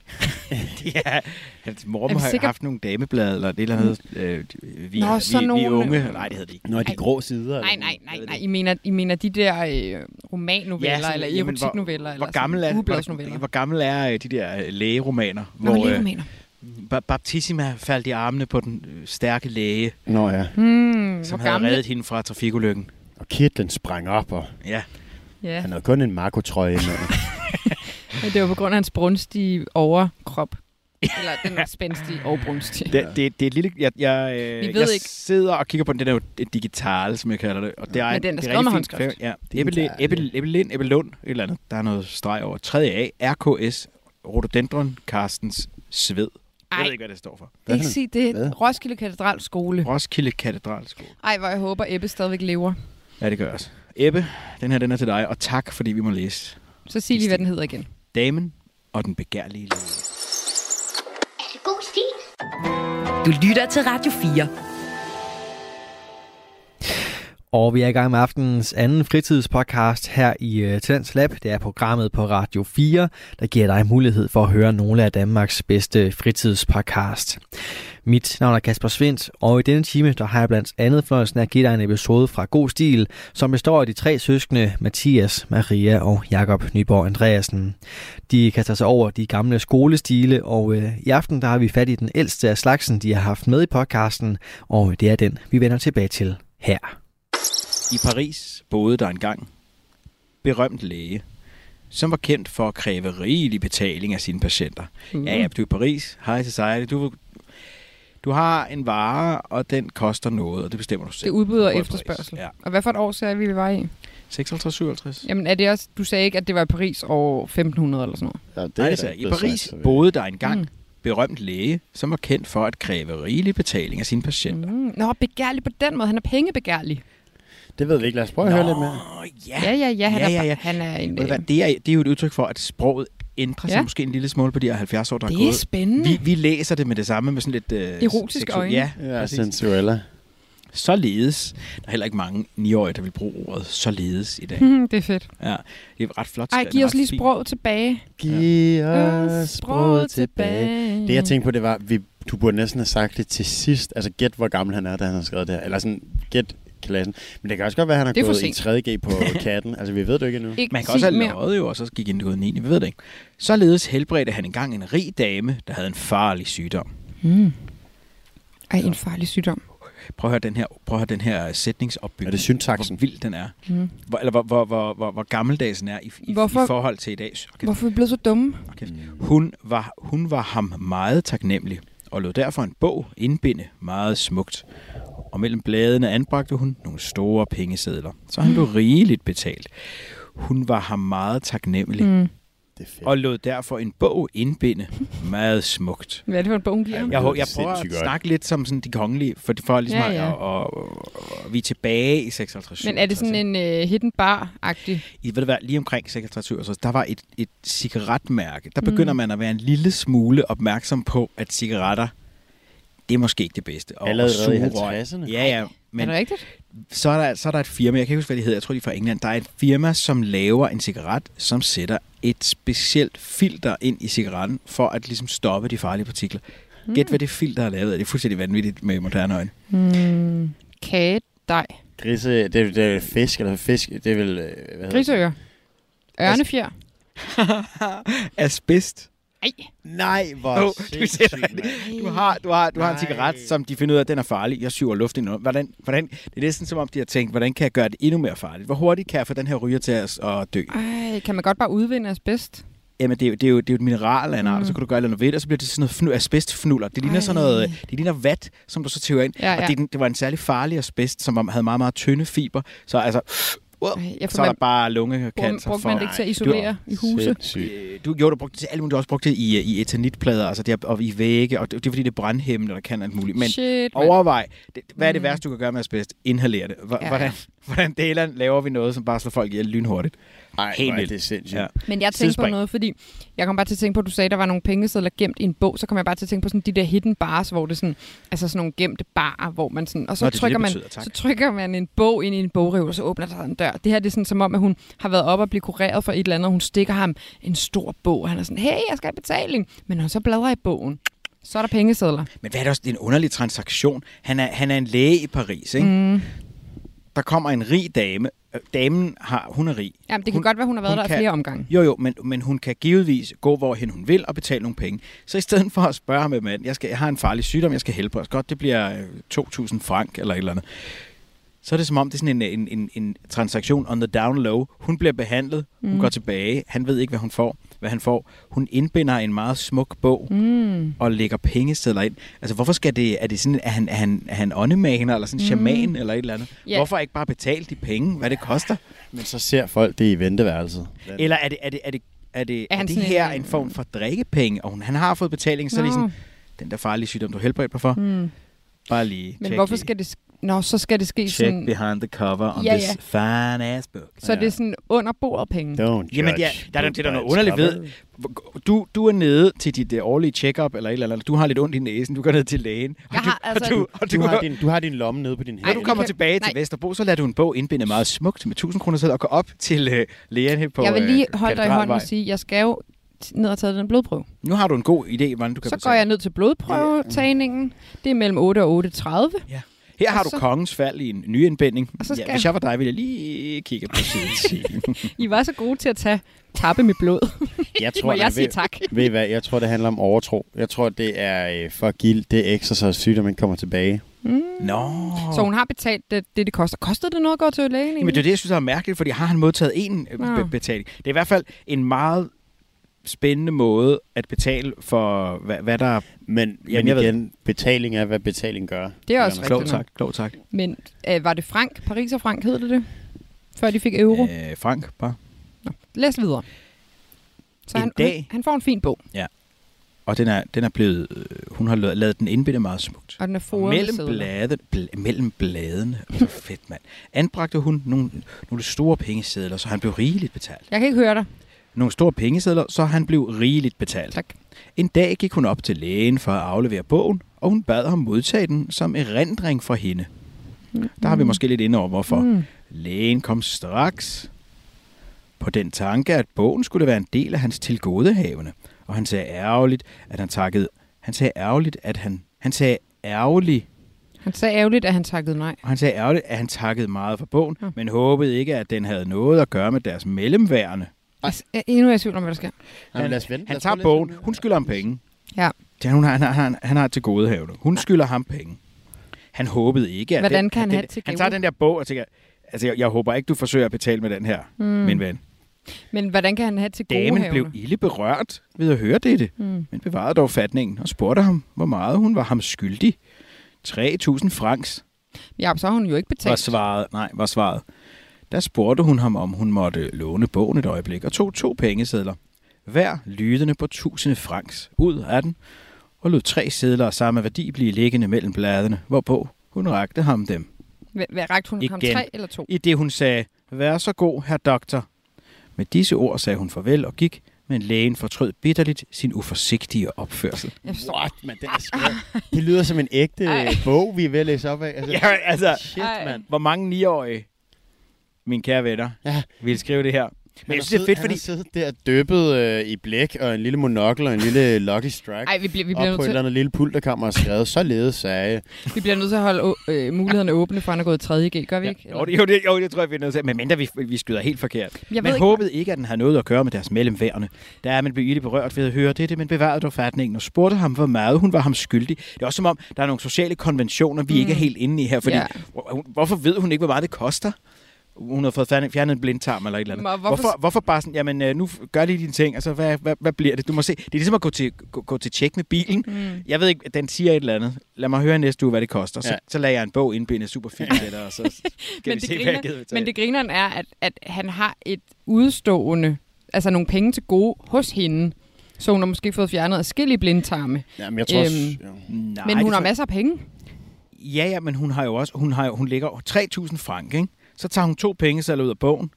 ja, hans mor Er vi have sikre- haft nogle dameblade, eller det eller andet. Øh, vi, Nå, vi, vi, vi er nogle- unge. Nej, det hed det ikke. Nå, de Ej. grå sider. Nej, eller nej, nej, nej. I mener, I mener de der øh, romannoveller, sådan- eller erotiknoveller, eller Hvor gammel er, hvor, hvor gammel er øh, de der øh, lægeromaner? Nå, hvor, øh, romaner. Ba- Baptissima faldt i armene på den øh, stærke læge, Nå ja. Hmm, som havde gammel? reddet hende fra trafikulykken. Og kitlen sprang op, og Ja. Ja, han havde kun en Marco-trøje med. men det var på grund af hans brunstige overkrop. Eller den er spændstige og brunstige. Det, det, det er et lille... Jeg, jeg, øh, Vi ved jeg ikke. sidder og kigger på den. Den er jo digital, som jeg kalder det. Og det er, Men den er det skrevet med rigtig fint. håndskrift. Ja, Ebbe Lind, Ebbe, Ebbe Lind, Ebbe Lund, et eller andet. Der er noget streg over. 3. A, RKS, Rhododendron, Carstens, Sved. Jeg ved ikke, hvad det står for. Hvad Ikke sige det. Hvad? Roskilde Katedralskole. Roskilde Katedralskole. Ej, hvor jeg håber, Ebbe stadigvæk lever. Ja, det gør jeg også. Ebbe, den her den er til dig, og tak, fordi vi må læse. Så sig lige, hvad den hedder igen. Damen og den begærlige læge. Er det god stil? Du lytter til Radio 4. Og vi er i gang med aftenens anden fritidspodcast her i uh, Talents Lab. Det er programmet på Radio 4, der giver dig mulighed for at høre nogle af Danmarks bedste fritidspodcast. Mit navn er Kasper Svendt, og i denne time der har jeg blandt andet fornøjelsen at give dig en episode fra God Stil, som består af de tre søskende Mathias, Maria og Jakob Nyborg Andreasen. De kaster sig over de gamle skolestile, og øh, i aften der har vi fat i den ældste af slagsen, de har haft med i podcasten, og det er den, vi vender tilbage til her. I Paris boede der engang berømt læge, som var kendt for at kræve rigelig betaling af sine patienter. Mm. Ja, ja, du er i Paris, high society, du, du har en vare, og den koster noget, og det bestemmer du selv. Det er udbud og På et efterspørgsel. Ja. Og hvad for et år sagde vi, vi var i? 56, 57. Jamen er det også, du sagde ikke, at det var i Paris år 1500 eller sådan noget? Ja, det Nej, er det da sagde. I Paris boede der engang Mm. berømt læge, som var kendt for at kræve rigelig betaling af sine patienter. Mm. Nå, begærlig på den måde. Han er pengebegærlig. Det ved vi ikke. Lad os prøve at høre lidt mere. ja. Ja, ja, ja. Han, Ja, er, ja, ja. han er en... Øh, det, er, det er jo et udtryk for, at sproget ændrer sig Ja. måske en lille smule på de her 70 år, der er det er gået. spændende. Vi, vi læser det med det samme, med sådan lidt... Øh, Erotiske seksu- øjne. Ja, Ja, præcis. sensuella. Således. Der er heller ikke mange 9-årige, der vil bruge ordet således i dag. Hmm, det er fedt. Ja, det er ret flot. Ej, skrevet, giv os lige sproget tilbage. Giv Øh, os sproget tilbage. Det jeg Mm. tænkte på, det var, vi, du burde næsten have sagt det til sidst. Altså gæt, hvor gammel han er, da han har skrevet det her. Eller sådan, gæt klassen. Men det kan også godt være, at han har gået i sent. 3G på katten. Altså, vi ved det ikke endnu. Ikke Man kan også have mere. løjet jo, og så gik ind i 9. Vi ved det ikke. Således helbredte han engang en rig dame, der havde en farlig sygdom. Mm. Ej, en farlig sygdom. Prøv at høre den her, prøv at høre den her sætningsopbygning. Er det syntaksen? Hvor vild den er. Mm. Hvor, eller hvor, hvor, hvor, hvor, hvor gammeldags den er i, i, Hvorfor- i forhold til i dag. Okay. Hvorfor er vi blevet så dumme? Okay. Hun, var, hun var ham meget taknemmelig, og lod derfor en bog indbinde meget smukt. Og mellem bladene anbragte hun nogle store pengesedler, så han blev rigeligt betalt. Hun var ham meget taknemmelig, Mm. Det er og lod derfor en bog indbinde meget smukt. Hvad er det for en bog, hun giver ham? Jeg, hå- jeg prøver at snakke lidt som sådan de kongelige, for, for ligesom Ja, ja, ja. Og, og, og, vi er tilbage i 56 Men er det sådan en uh, hidden bar-agtig? I, ved du hvad, lige omkring 56 så der var et, et cigaretmærke. Der begynder Mm. man at være en lille smule opmærksom på, at cigaretter, det er måske ikke det bedste. Og, Allerede og i sugerør. 50'erne? Ja, ja. Men... Er det rigtigt? så er, der, så er der et firma, jeg kan ikke huske, hvad det hedder, jeg tror, de er fra England. Der er et firma, som laver en cigaret, som sætter et specielt filter ind i cigaretten, for at ligesom stoppe de farlige partikler. Mm. Gæt, hvad det filter er lavet af. Det er fuldstændig vanvittigt med moderne øjne. Mm. Kage, dej, Grise, det, er- det er fisk, eller fisk, det er vel... øh, Hvad griseører, ørnefjer. Asbest. Ej, Nej, hvor Oh, du, sætter, du har, du har, du har en Nej. cigaret, som de finder ud af, at den er farlig. Jeg syver luft ind. Hvordan, hvordan, det er næsten som om, de har tænkt, hvordan kan jeg gøre det endnu mere farligt? Hvor hurtigt kan jeg få den her ryger til at, at dø? ej, kan man godt bare udvinde asbest? Jamen, det er, jo, det, er jo, det er jo et mineral af en art, Mm. og så kan du gøre noget ved det, og så bliver det sådan noget fnu, asbestfnuller. Det ligner Ej. sådan noget, det ligner vat, som du så tøver ind. Ja, Og ja. det, er den- det var en særlig farlig asbest, som havde meget, meget tynde fiber. Så altså, Ej, jeg så er der bare lungekancer. brugte man det ikke til at isolere i huse? Sindssygt. Øh, Du, jo, du brugte det til alt muligt. Du har også brugt det i, i etanitplader, altså det er, og i vægge, og det, det er fordi, det er brandhæmmende, og der kan alt muligt. Men Shit, overvej, det, hvad er det Mm. værste, du kan gøre med asbest? Inhalere det. H- Ja, hvordan, hvordan deler, laver vi noget, som bare slår folk ihjel lynhurtigt? Ej, Helt er vildt. det sindssygt. Ja. Men jeg tænkte på Sidespring. noget, fordi jeg kom bare til at tænke på, at du sagde, at der var nogle pengesedler gemt i en bog. Så kom jeg bare til at tænke på sådan de der hidden bars, hvor det er sådan, altså sådan nogle gemte barer, hvor man sådan, og så, Nå, det er det, trykker, det man, betyder, tak. så trykker man en bog ind i en bogreol, og så åbner der sig en dør. Det her det er sådan som om, at hun har været op og blive kureret for et eller andet, og hun stikker ham en stor bog, og han er sådan, hey, jeg skal have betaling. Men når han så bladrer i bogen, så er der pengesedler. Men hvad er det også? Det er en underlig transaktion. Han er, han er en læge i Paris, ikke? Mm. Der kommer en rig dame. Øh, Damen har, hun er rig. Jamen, det kan Hun- godt være, hun har været hun der kan- flere omgange. Jo, jo, men, men hun kan givetvis gå, hvorhen hun vil, og betale nogle penge. Så i stedet for at spørge ham, med, jeg, skal, jeg har en farlig sygdom, jeg skal helbredes. Godt, det bliver øh, 2.000 frank eller et eller andet. Så er det som om, det er sådan en, en, en, en transaktion on the down low. Hun bliver behandlet, hun Mm. går tilbage, han ved ikke, hvad hun får, hvad han får. Hun indbinder en meget smuk bog Mm. og lægger pengesedler ind. Altså, hvorfor skal det, er det sådan, er han, er han, er han åndemaner, eller sådan en shaman, eller et eller andet? Ja. Hvorfor ikke bare betale de penge, hvad det koster? Men så ser folk det i venteværelset. Eller er det, er det, er det, er det, Er er det her en- en form for drikkepenge, og hun, han har fået betaling, så er det sådan, den der farlige sygdom, du helbredt mig for, Mm. bare lige Men hvorfor lige. skal det... Nå, så skal det ske Check sådan... behind the cover on Ja, this fine ass book. Så det er sådan under bordet penge. Don't judge Jamen, ja, der er- book det er der by noget underligt ved. Du, du er nede til dit uh, årlige check-up, eller et eller andet. Du har lidt ondt i næsen, du går ned til lægen. Og Jeg du, har altså- og du, og Du du, har, din, du har din lomme nede på din Når hæl. du det kommer kan- tilbage til nej. Vesterbro, så lader du en bog indbinde meget smukt med 1000 kroner selv og gå op til øh, lægen på jeg vil lige øh, holde dig i hånden og sige, jeg skal jo ned og tage den blodprøve. Nu har du en god idé, hvordan du kan Så betale. går jeg ned til blodprøvetagningen. Det er mellem 8 og 8.30. Her har og du så- kongens fald i en. Og så skal ja, hvis jeg var dig, ville jeg lige kigge på siden. I var så gode til at tage tappe mit blod. Jeg Må nej, jeg sige ved, tak? ved hvad, jeg tror, det handler om overtro. Jeg tror, det er øh, for at give det ekstra, så sygdommen ikke kommer tilbage. Mm. Nå. Så hun har betalt det, det, det koster. Kostede det noget at gå til lægen? Jamen, det er det, jeg synes er mærkeligt, fordi har han modtaget en øh, be- betaling? Det er i hvert fald en meget spændende måde at betale for, hvad, hvad der... Men, Jamen, men jeg ved- igen, betaling er, hvad betaling gør. Det er også rigtigt. nok. tak, klog tak. Men øh, var det Frank? Paris og Frank hed det det? Før de fik euro? Øh. Frank, bare. Læs videre. Så En han, dag- han, han får en fin bog, Og den er, den er blevet... Øh, hun har lavet, lavet den indbinde meget smukt. og den er Og foret mellem, blade, bl- mellem bladene, altså fedt mand, anbragte hun nogle, nogle store pengesedler, så han blev rigeligt betalt. Jeg kan ikke høre dig. Nogle store pengesedler, så han blev rigeligt betalt. Tak. En dag gik hun op til lægen for at aflevere bogen, og hun bad ham modtage den som erindring fra hende. Der har vi måske lidt inde over, hvorfor. Mm. Lægen kom straks på den tanke, at bogen skulle være en del af hans tilgodehavende. Og han sagde ærgerligt, at han takkede... Han sagde ærgerligt, at han... Han sagde ærgerligt, Han sagde ærgerligt, at han takkede nej. og han sagde ærgerligt, at han takkede meget for bogen, Ja. men håbede ikke, at den havde noget at gøre med deres mellemværende. Jeg er endnu er jeg i tvivl om, hvad der sker. Jamen, lad os vente. Lad Han os tager bogen. Hun skylder ham penge. Ja. Det, hun har, han, har, han, han har til gode havne. Hun skylder ham penge. Han håbede ikke, at Hvordan den, kan han den, have det til Han tager den der bog og tænker, altså jeg, jeg håber ikke, du forsøger at betale med den her, mm. min ven. Men hvordan kan han have til gode Damen havne? blev ille berørt ved at høre dette, Mm. men bevarede dog fatningen og spurgte ham, hvor meget hun var ham skyldig. 3.000 francs Ja, så har hun jo ikke var betalt. svaret. Nej, var svaret. Der spurgte hun ham, om hun måtte låne bogen et øjeblik, og tog to pengesedler. Hver lydende på tusinde francs ud af den, og lod tre sedler af samme værdi blive liggende mellem bladene, hvorpå hun rakte ham dem. Hvad, hvad rakte hun ham? Igen. Tre eller to? I det hun sagde, vær så god, herr doktor. Med disse ord sagde hun farvel og gik, men lægen fortrød bitterligt sin uforsigtige opførsel. What, man, den er skrevet. Det lyder som en ægte Ej. bog, vi er ved at læse op af. Altså, Ja, altså, Shit, Ej. mand. hvor mange niårige, mine kære venner, Ja. vil skrive det her? Men jeg synes, det er fedt, han fordi... har siddet der dyppet øh, i blæk og en lille monokkel og en lille Lucky Strike. Ej, vi bliver, vi op bliver, på nødt et til, eller andet lille pulterkammer og skrevet, således sagde vi bliver nødt til at holde øh, mulighederne åbne, for han er gået 3. G, gør vi Ja, ikke? jo, det, jo, det, jo, det tror jeg, vi er nødt til. Men mindre vi, vi skyder helt forkert. Jeg men ikke, håbede ikke, at den har noget at gøre med deres mellemværende. Der er man blev ilde berørt ved at høre det, men bevarede dog fatningen og spurgte ham, hvor meget hun var ham skyldig. Det er også som om, der er nogle sociale konventioner, vi mm. ikke er helt inde i her. Fordi, ja. hvorfor ved hun ikke, hvor meget det koster? Hun har fået fjernet fjernet en blindtarm eller et eller andet. Men Hvorfor, hvorfor- hvorfor, bare sådan, jamen øh, nu gør lige dine ting, altså hvad, hvad, hvad bliver det? Du må se, det er ligesom at gå til, gå, gå til tjek med bilen. Mm. Jeg ved ikke, den siger et eller andet. Lad mig høre næste uge, hvad det koster. Så, Ja. så lader jeg en bog indbinde super fint til dig, og så skal Men vi det, se, hvad jeg griner, gider men det grineren er, at, at han har et udstående, altså nogle penge til gode hos hende. Så hun har måske fået fjernet adskillige blindtarme. Ja, men jeg tror også... Øhm, ja. Nej, men hun har masser af penge. Ja, ja, men hun har jo også, hun, har, jo- hun lægger 3.000 frank, ikke? Så tager hun to pengesedler ud af bogen.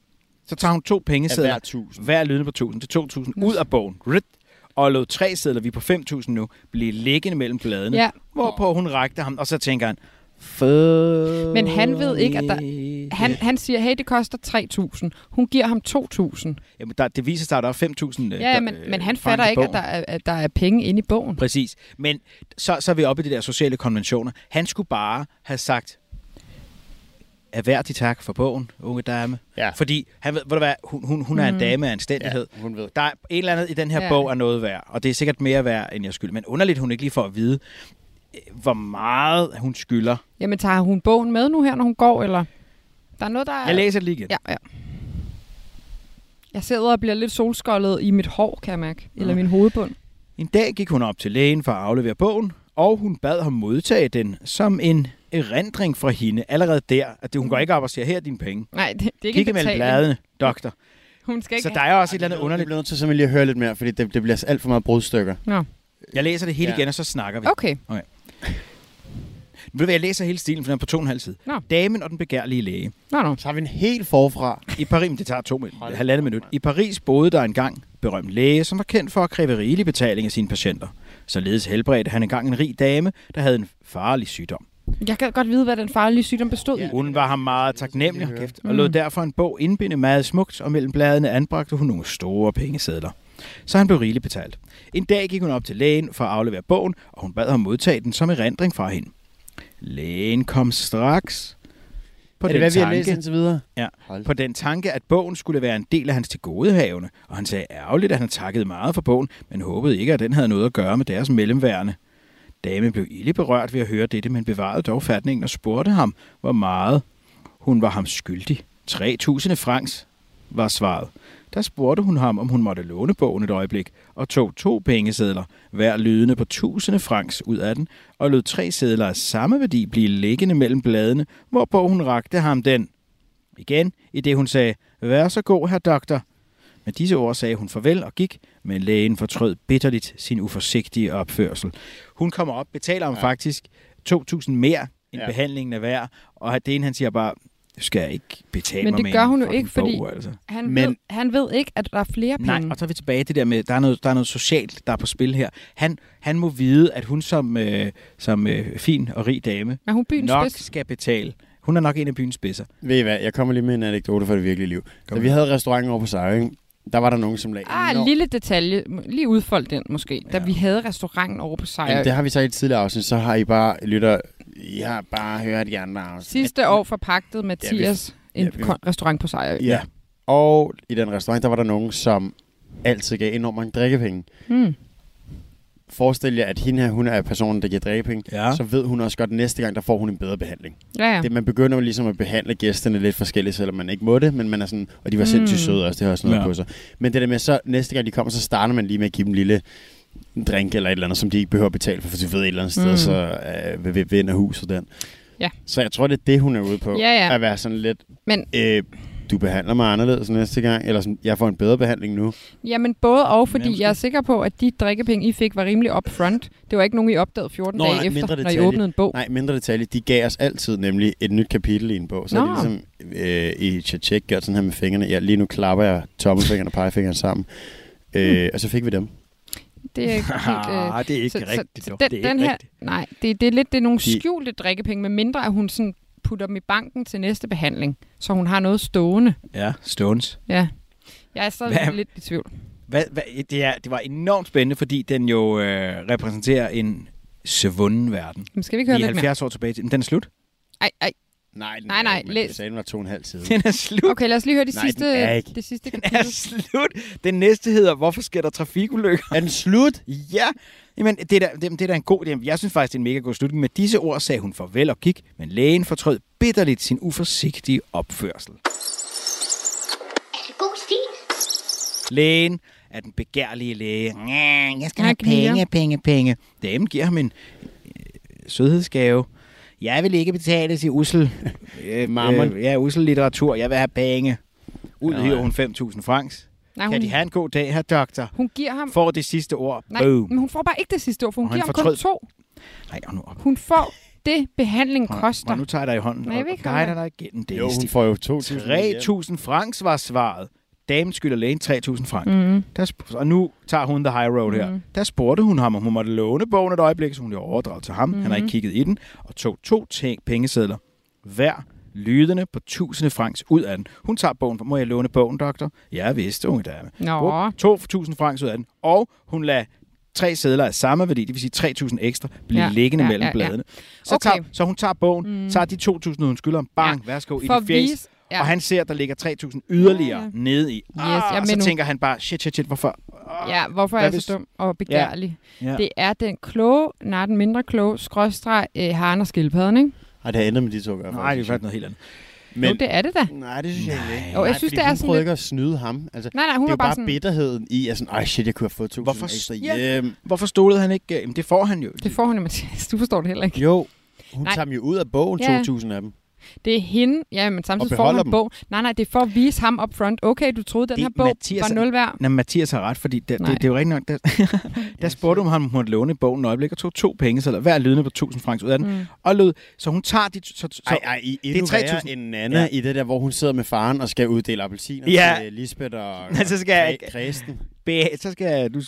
Så tager hun to pengesedler, hver tusind. hver lydende på 1.000, til 2.000 ud af bogen. Rit. Og lod tre sedler, vi er på 5.000 nu, blive liggende mellem bladene. Ja. Hvorpå hun rakte ham, og så tænker han, Men han ved ikke, at der- Han, han siger, hey, det koster 3.000. Hun giver ham 2.000. Jamen, der, det viser sig, at der er 5.000 øh, Ja, der- men, øh, men han fatter ikke, at der, er, at der er penge inde i bogen. Præcis. Men så, så er vi oppe i de der sociale konventioner. Han skulle bare have sagt, erhverdig tak for bogen, unge dame. Ja. Fordi han ved, ved du hvad, hun, hun, hun er en Mm. dame af anstændighed. ja, hun ved. Der er et eller andet i den her Ja. ja. bog er noget værd, og det er sikkert mere værd, end jeg skylder. Men underligt, hun ikke lige får at vide, øh, hvor meget hun skylder. Jamen, tager hun bogen med nu her, når hun går, eller? Der er noget, der er... Jeg læser det lige igen. Ja, ja. Jeg sidder og bliver lidt solskoldet i mit hår, kan jeg mærke. Eller Nå. min hovedbund. En dag gik hun op til lægen for at aflevere bogen, og hun bad ham modtage den som en erindring fra hende. Allerede der, at det, hun går ikke op og siger, her er dine penge. Nej, det, det er ikke Kig betaling. bladene, doktor. Hun skal ikke Så der er også et eller andet Jeg underligt. bliver nødt til simpelthen lige at høre lidt mere, fordi det, det bliver alt for meget brudstykker. Nå, Jeg læser det hele Ja. igen, og så snakker vi. okay. Ved du hvad, jeg læser hele stilen, for den er på to og en halv side. Nå. Damen og den begærlige læge. Nå, nå. Så har vi en helt forfra. I Paris, det tager to min, Hold halvandet minut. I Paris boede der engang berømt læge, som var kendt for at kræve rigelig betaling af sine patienter. Således helbredte han engang en rig dame, der havde en farlig sygdom. Jeg kan godt vide, hvad den farlige sygdom bestod i. Ja. Hun var ham meget taknemmelig kæft, og lod Mm. derfor en bog indbinde meget smukt, og mellem bladene anbragte hun nogle store pengesedler. Så han blev rigeligt betalt. En dag gik hun op til lægen for at aflevere bogen, og hun bad ham modtage den som erindring fra hende. Lægen kom straks på er det den hvad, vi har tanke, læst indtil videre? Ja. Hold. på den tanke, at bogen skulle være en del af hans tilgodehavende, og han sagde ærgerligt, at han takkede meget for bogen, men håbede ikke, at den havde noget at gøre med deres mellemværende. Damen blev ille berørt ved at høre dette, men bevarede dog fatningen og spurgte ham, hvor meget hun var ham skyldig. 3.000 francs, var svaret. Der spurgte hun ham, om hun måtte låne bogen et øjeblik, og tog to pengesedler, hver lydende på 1000 francs ud af den, og lod tre sedler af samme værdi blive liggende mellem bladene, hvorpå hun rakte ham den. Igen, i det hun sagde, vær så god, herr doktor. Med disse ord sagde hun farvel og gik, men lægen fortrød bitterligt sin uforsigtige opførsel. Hun kommer op, betaler ham Ja. faktisk 2.000 mere end Ja. behandlingen er værd, og det ene han siger bare, du skal ikke betale Men mig det med gør hun jo ikke, fordi- bog, altså. Han, Men- ved, han ved ikke, at der er flere penge. Nej, og så er vi tilbage til det der med, der er noget, der er noget socialt, der er på spil her. Han, han må vide, at hun som, øh, som øh, fin og rig dame er hun byens nok bedste? skal betale. Hun er nok en af byens spidser. Ved I hvad, jeg kommer lige med en anekdote fra det virkelige liv. Da Kom vi med. havde restauranten over på Sejring, der var der nogen, som lagde... Ah, en lille detalje. Lige udfold den måske. Da Ja. vi havde restauranten over på Sejr. Jamen, det har vi så i et tidligere afsnit, så har I bare, lytter, I har bare hørt de andre afsnit. Sidste år forpagtede Mathias Ja, en ja, vi- restaurant på Sejr. Ja. Og i den restaurant, der var der nogen, som altid gav enormt mange drikkepenge. Hmm. Forestil jer, at hende her, hun er personen, der giver drikkepenge. Ja. Så ved hun også godt, at næste gang, der får hun en bedre behandling. Ja, ja. Det, man begynder jo ligesom at behandle gæsterne lidt forskelligt, selvom man ikke må det, men man er sådan, og de var sindssygt Mm. søde også, det har også noget Ja. på sig. Men det der med, så næste gang de kommer, så starter man lige med at give dem en lille drink eller et eller andet, som de ikke behøver at betale for, for de ved et eller andet sted, Mm. så øh, vinder huset den. Ja. Så jeg tror, det er det, hun er ude på. Ja, ja. At være sådan lidt, Men- øh, du behandler mig anderledes næste gang, eller sådan, jeg får en bedre behandling nu. Jamen både og, fordi Jamen, jeg er sikker på, at de drikkepenge, I fik, var rimelig upfront. Det var ikke nogen, I opdagede 14 Nå, dage nej, efter, mindre når I detalje. åbnede en bog. Nej, mindre detalje. De gav os altid nemlig et nyt kapitel i en bog. Så Nå. er det ligesom øh, i Tjatjek gjort sådan her med fingrene. Ja, lige nu klapper jeg tommelfingeren og pegefingeren sammen. Øh, og så fik vi dem. Det er ikke helt... Øh, Ah, det er ikke så, rigtigt. Så, så den, det er den ikke her, rigtigt. nej, det, det er lidt det er nogle De- skjulte drikkepenge, med mindre at hun sådan putter dem i banken til næste behandling, så hun har noget stående. Ja, Stones. Ja. Jeg er så Hvad- lidt i tvivl. Hvad, hvad, det, er, det var enormt spændende, fordi den jo øh, repræsenterer en svunden verden. Men skal vi ikke høre Vi er lidt mere? 70 år tilbage til. Men den er slut. Ej, ej. Nej, den Nej, er nej, ikke, men læs. Jeg sagde, den var to og en halv side. Den er slut. Okay, lad os lige høre de Nej, sidste, den er ikke. det sidste Den er kapitel. slut. Den næste hedder, hvorfor sker der trafikulykker? Er den slut? Ja, Jamen, det er, da, det, det er da en god... Det, jeg synes faktisk, det er en mega god slutning. Med disse ord sagde hun farvel og gik, men lægen fortrød bitterligt sin uforsigtige opførsel. Er det god stil? Lægen er den begærlige læge. Jeg skal have penge, penge, penge. Damen giver ham en øh, sødhedsgave. Jeg vil ikke betale til usel, øh, Mammon. øh, ja, usel litteratur. Jeg vil have penge. Ud Ja, hiver hun 5.000 francs. Nej, Kan hun, de have en god dag, her doktor? hun giver ham... Får det sidste ord. Nej, Boom. men hun får bare ikke det sidste ord, for hun han giver ham fortrød- kun to. Nej, og nu op. Hun får det, behandling koster. Og nu tager jeg dig i hånden Nej, og guider dig igennem det. Jo, hun får jo 2.000. 3.000 francs var svaret. Damen skylder lægen 3.000 francs. Mm. Der og nu tager hun the high road her. Mhm. Der spurgte hun ham, om hun måtte låne bogen et øjeblik, så hun blev overdraget til ham. Han har Mhm. ikke kigget i den, og tog to ting, pengesedler. Hver lydende på tusinde francs ud af den. Hun tager bogen. Må jeg låne bogen, doktor? Ja, vist, unge dame. Nå, To for 1000 francs ud af den. Og hun lader tre sedler af samme værdi, det vil sige 3.000 ekstra, blive Ja, liggende ja, mellem ja, ja. bladene. Så, Okay. tager, så hun tager bogen, Mm. tager de 2.000, hun skylder om bang, ja. værsgo, i for det fjæs. Ja. Og han ser, der ligger 3.000 yderligere Ja, ja. nede i. Yes, ah, jeg og så nu. tænker han bare, shit, shit, shit, hvorfor? Ah, Ja, hvorfor er jeg hvis- så dum og begærlig? Ja. Det er den kloge, nej, den mindre kloge, skråstreg, øh, haren og skildpadden, ikke? Ej, det har ændret med de to gør. Nej, det er faktisk noget helt andet. Men, jo, det er det da. Nej, det synes jeg ikke. Jo, jeg Nej, synes, det er hun sådan lidt- ikke at snyde ham. Altså, Nej, nej, hun det er jo bare bare sådan, bitterheden i, at sådan, ej shit, jeg kunne have fået 2.000 Hvorfor ekstra hjem. Hvorfor stolede han ikke? Jamen, det får han jo. det får hun jo, Mathias. Du forstår det heller ikke. Jo, hun Nej. tager dem jo ud af bogen, Ja. 2.000 af dem. Det er hende, ja, men samtidig Og får han dem. bog. Nej, nej, det er for at vise ham up front. Okay, du troede, den Det- her bog Mathias var nul værd. Nå, Mathias har ret, fordi det, det, Nej. det, er jo rigtigt nok. Der, der spurgte hun ham, om hun måtte låne bogen et øjeblik, og tog to penge, så hver lydende på 1000 francs ud af den. Mm. Og lød, så hun tager de... Så, så, Ej, ej, I, det er endnu 3.000. værre end Nana Ja. i det der, hvor hun sidder med faren og skal uddele appelsiner Ja. til Lisbeth og, Men så skal Kre- ikke- Kristen. Bag, så skal jeg, du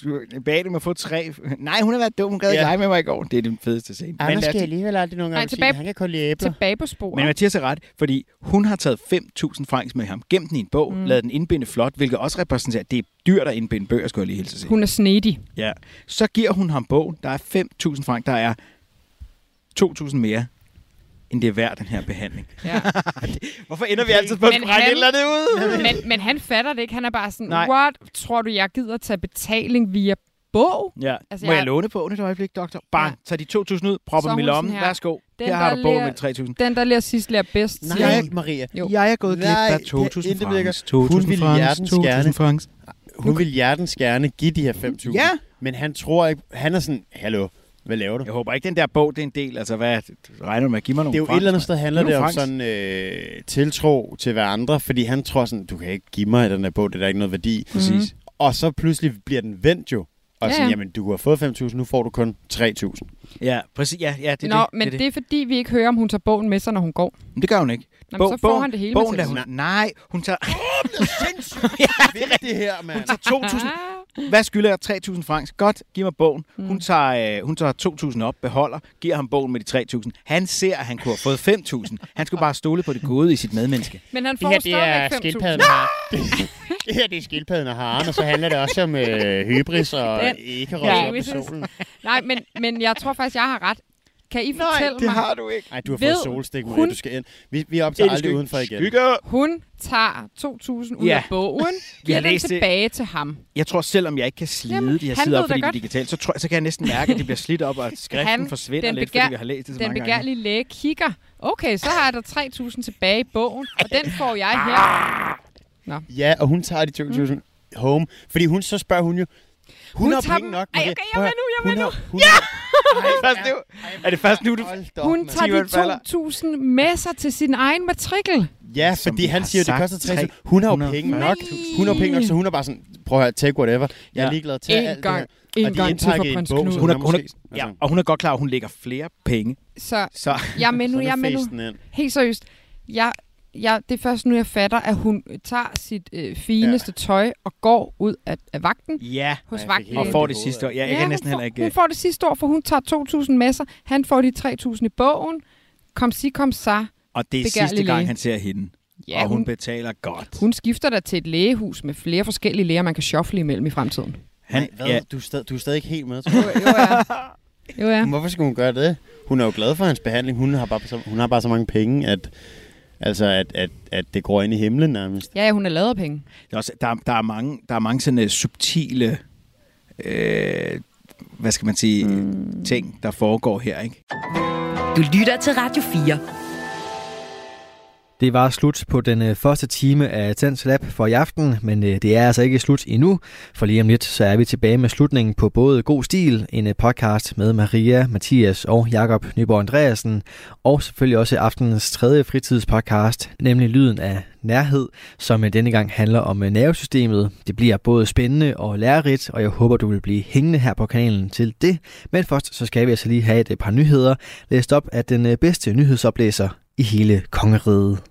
dem at få tre... Nej, hun har været dum, hun gad ikke Ja. lege med mig i går. Det er den fedeste scene. Anders os- skal alligevel aldrig nogen appelsiner. tilbage- Han kan kun lide æbler. Tilbage på sporet. Men Mathias er ret, fordi hun har taget 5.000 francs med ham, gemt den i en bog, Mm. lavet den indbinde flot, hvilket også repræsenterer, at det er dyrt at indbinde bøger, skulle jeg lige hilse sige. Hun er snedig. Ja. Så giver hun ham bogen, der er 5.000 francs, der er 2.000 mere, end det er værd, den her behandling. Ja. Hvorfor ender vi altid på at han- et eller andet ud? men, men han fatter det ikke. Han er bare sådan, Nej. what? Tror du, jeg gider tage betaling via bog? Ja. Altså, Må jeg- jeg, låne bogen et øjeblik, doktor? Bang, Ja. tag de 2.000 ud, prop dem i lommen, værsgo. Den, Her har der du bogen med 3.000. Den, der lærer sidst, lærer bedst. Nej, siger han. Maria. Jo. Jeg er gået glip af det er 2.000 intet francs. Hun 2.000 ville francs. hjertens 2.000 gerne. francs. Hun vil hjertens gerne give de her 5.000. Ja. Men han tror ikke... Han er sådan, hallo, hvad laver du? Jeg håber ikke, den der bog, det er en del. Altså, hvad regner du med at give mig nogle Det er jo francs, et eller andet sted handler Giv det om francs. sådan øh, tiltro til hver andre, fordi han tror sådan, du kan ikke give mig den her bog, det er der ikke noget værdi. Præcis. Og så pludselig bliver den vendt jo. Og Ja, sådan, ja. jamen, du har fået 5.000, nu får du kun 3.000. Ja, præcis. Ja, ja, det er Nå, det. men det, det er fordi, vi ikke hører, om hun tager bogen med sig, når hun går. Men det gør hun ikke. Nå, men så får han det hele bogen, med hun, Nej, hun tager, Hvad er det her, mand? hun tager 2.000. Ah. Hvad skylder jeg? 3.000 francs. Godt, giv mig bogen. Mm. Hun tager, øh, hun tager 2.000 op, beholder, giver ham bogen med de 3.000. Han ser, at han kunne have fået 5.000. Han skulle bare stole på det gode i sit medmenneske. Men han får stadigvæk 5.000. har. det her det er skildpadden og haren, og så handler det også om øh, hybris og ikke Ja, ja, hvis- på solen. Nej, men, men jeg tror faktisk, jeg har ret. Kan I fortælle mig, du ikke. Nej, du har fået solstik, Maria. hun- Du skal ind. Vi, vi optager aldrig udenfor igen. Skygger. hun tager 2.000 ud Ja. af bogen, Vi giver har den læst det. tilbage til ham. Jeg tror, selvom jeg ikke kan slide Jamen, de her sider op, fordi det er digitalt, så, tror, så kan jeg næsten mærke, at det bliver slidt op, og skriften Han- forsvinder den lidt, begær- fordi vi har læst det så Den mange gange. begærlige læge kigger. Okay, så har jeg der 3.000 tilbage i bogen, og den får jeg her. Ja, og hun tager de 2.000 home. Fordi hun, så spørger hun jo, hun, Hun har tager penge dem- nok. Ej, okay, jeg er med nu, jeg er med hun nu. Har, hun Er det først nu? Er det først nu, du... Op, Hun tager de falder. 2.000 med sig til sin egen matrikel. Ja, Som fordi han siger, at det koster 3 Hun har jo penge nok. 340.000. Hun har penge nok, så hun er bare sådan, prøv at høre, take whatever. Jeg er Ja. ligeglad til alt gang. det her. En er gang til for prins Knud. Hun er, hun er, ja, og hun er godt klar, at hun lægger flere penge. Så Så jeg er med nu, jeg er med nu. Helt seriøst. Jeg, jeg, det er først nu, jeg fatter, at hun tager sit øh, fineste ja. tøj og går ud af, af vagten ja, hos vagtlægen. og får det sidste år. Ja, jeg Ja, kan hun næsten får, heller ikke... Hun får det sidste år, for hun tager 2.000 med sig. Han får de 3.000 i bogen. Kom si, kom sa. Og det er begærlig sidste gang, læge. han ser hende. Ja, og hun, hun, betaler godt. hun skifter da til et lægehus med flere forskellige læger, man kan shuffle imellem i fremtiden. Han, Hvad? ja, Du, er stadig, du er stadig ikke helt med, tror jeg. Jo, jo ja. Jo, ja. Hvorfor skal hun gøre det? Hun er jo glad for hans behandling. Hun har bare så, hun har bare så mange penge, at, altså at, at, at det går ind i himlen nærmest. Ja, ja, hun er lavet af penge. der, er også, der, der, er mange, der er mange sådan uh, subtile, øh, hvad skal man sige, mm. ting, der foregår her, ikke? Du lytter til Radio 4. Det var slut på den øh, første time af Tens Lab for i aften, men øh, det er altså ikke slut endnu, for lige om lidt så er vi tilbage med slutningen på både God Stil, en øh, podcast med Maria, Mathias og Jakob Nyborg Andreasen, og selvfølgelig også aftenens tredje fritidspodcast, nemlig Lyden af Nærhed, som denne gang handler om nervesystemet. Det bliver både spændende og lærerigt, og jeg håber, du vil blive hængende her på kanalen til det. Men først så skal vi altså lige have et par nyheder, læst op af den bedste nyhedsoplæser i hele kongeriget.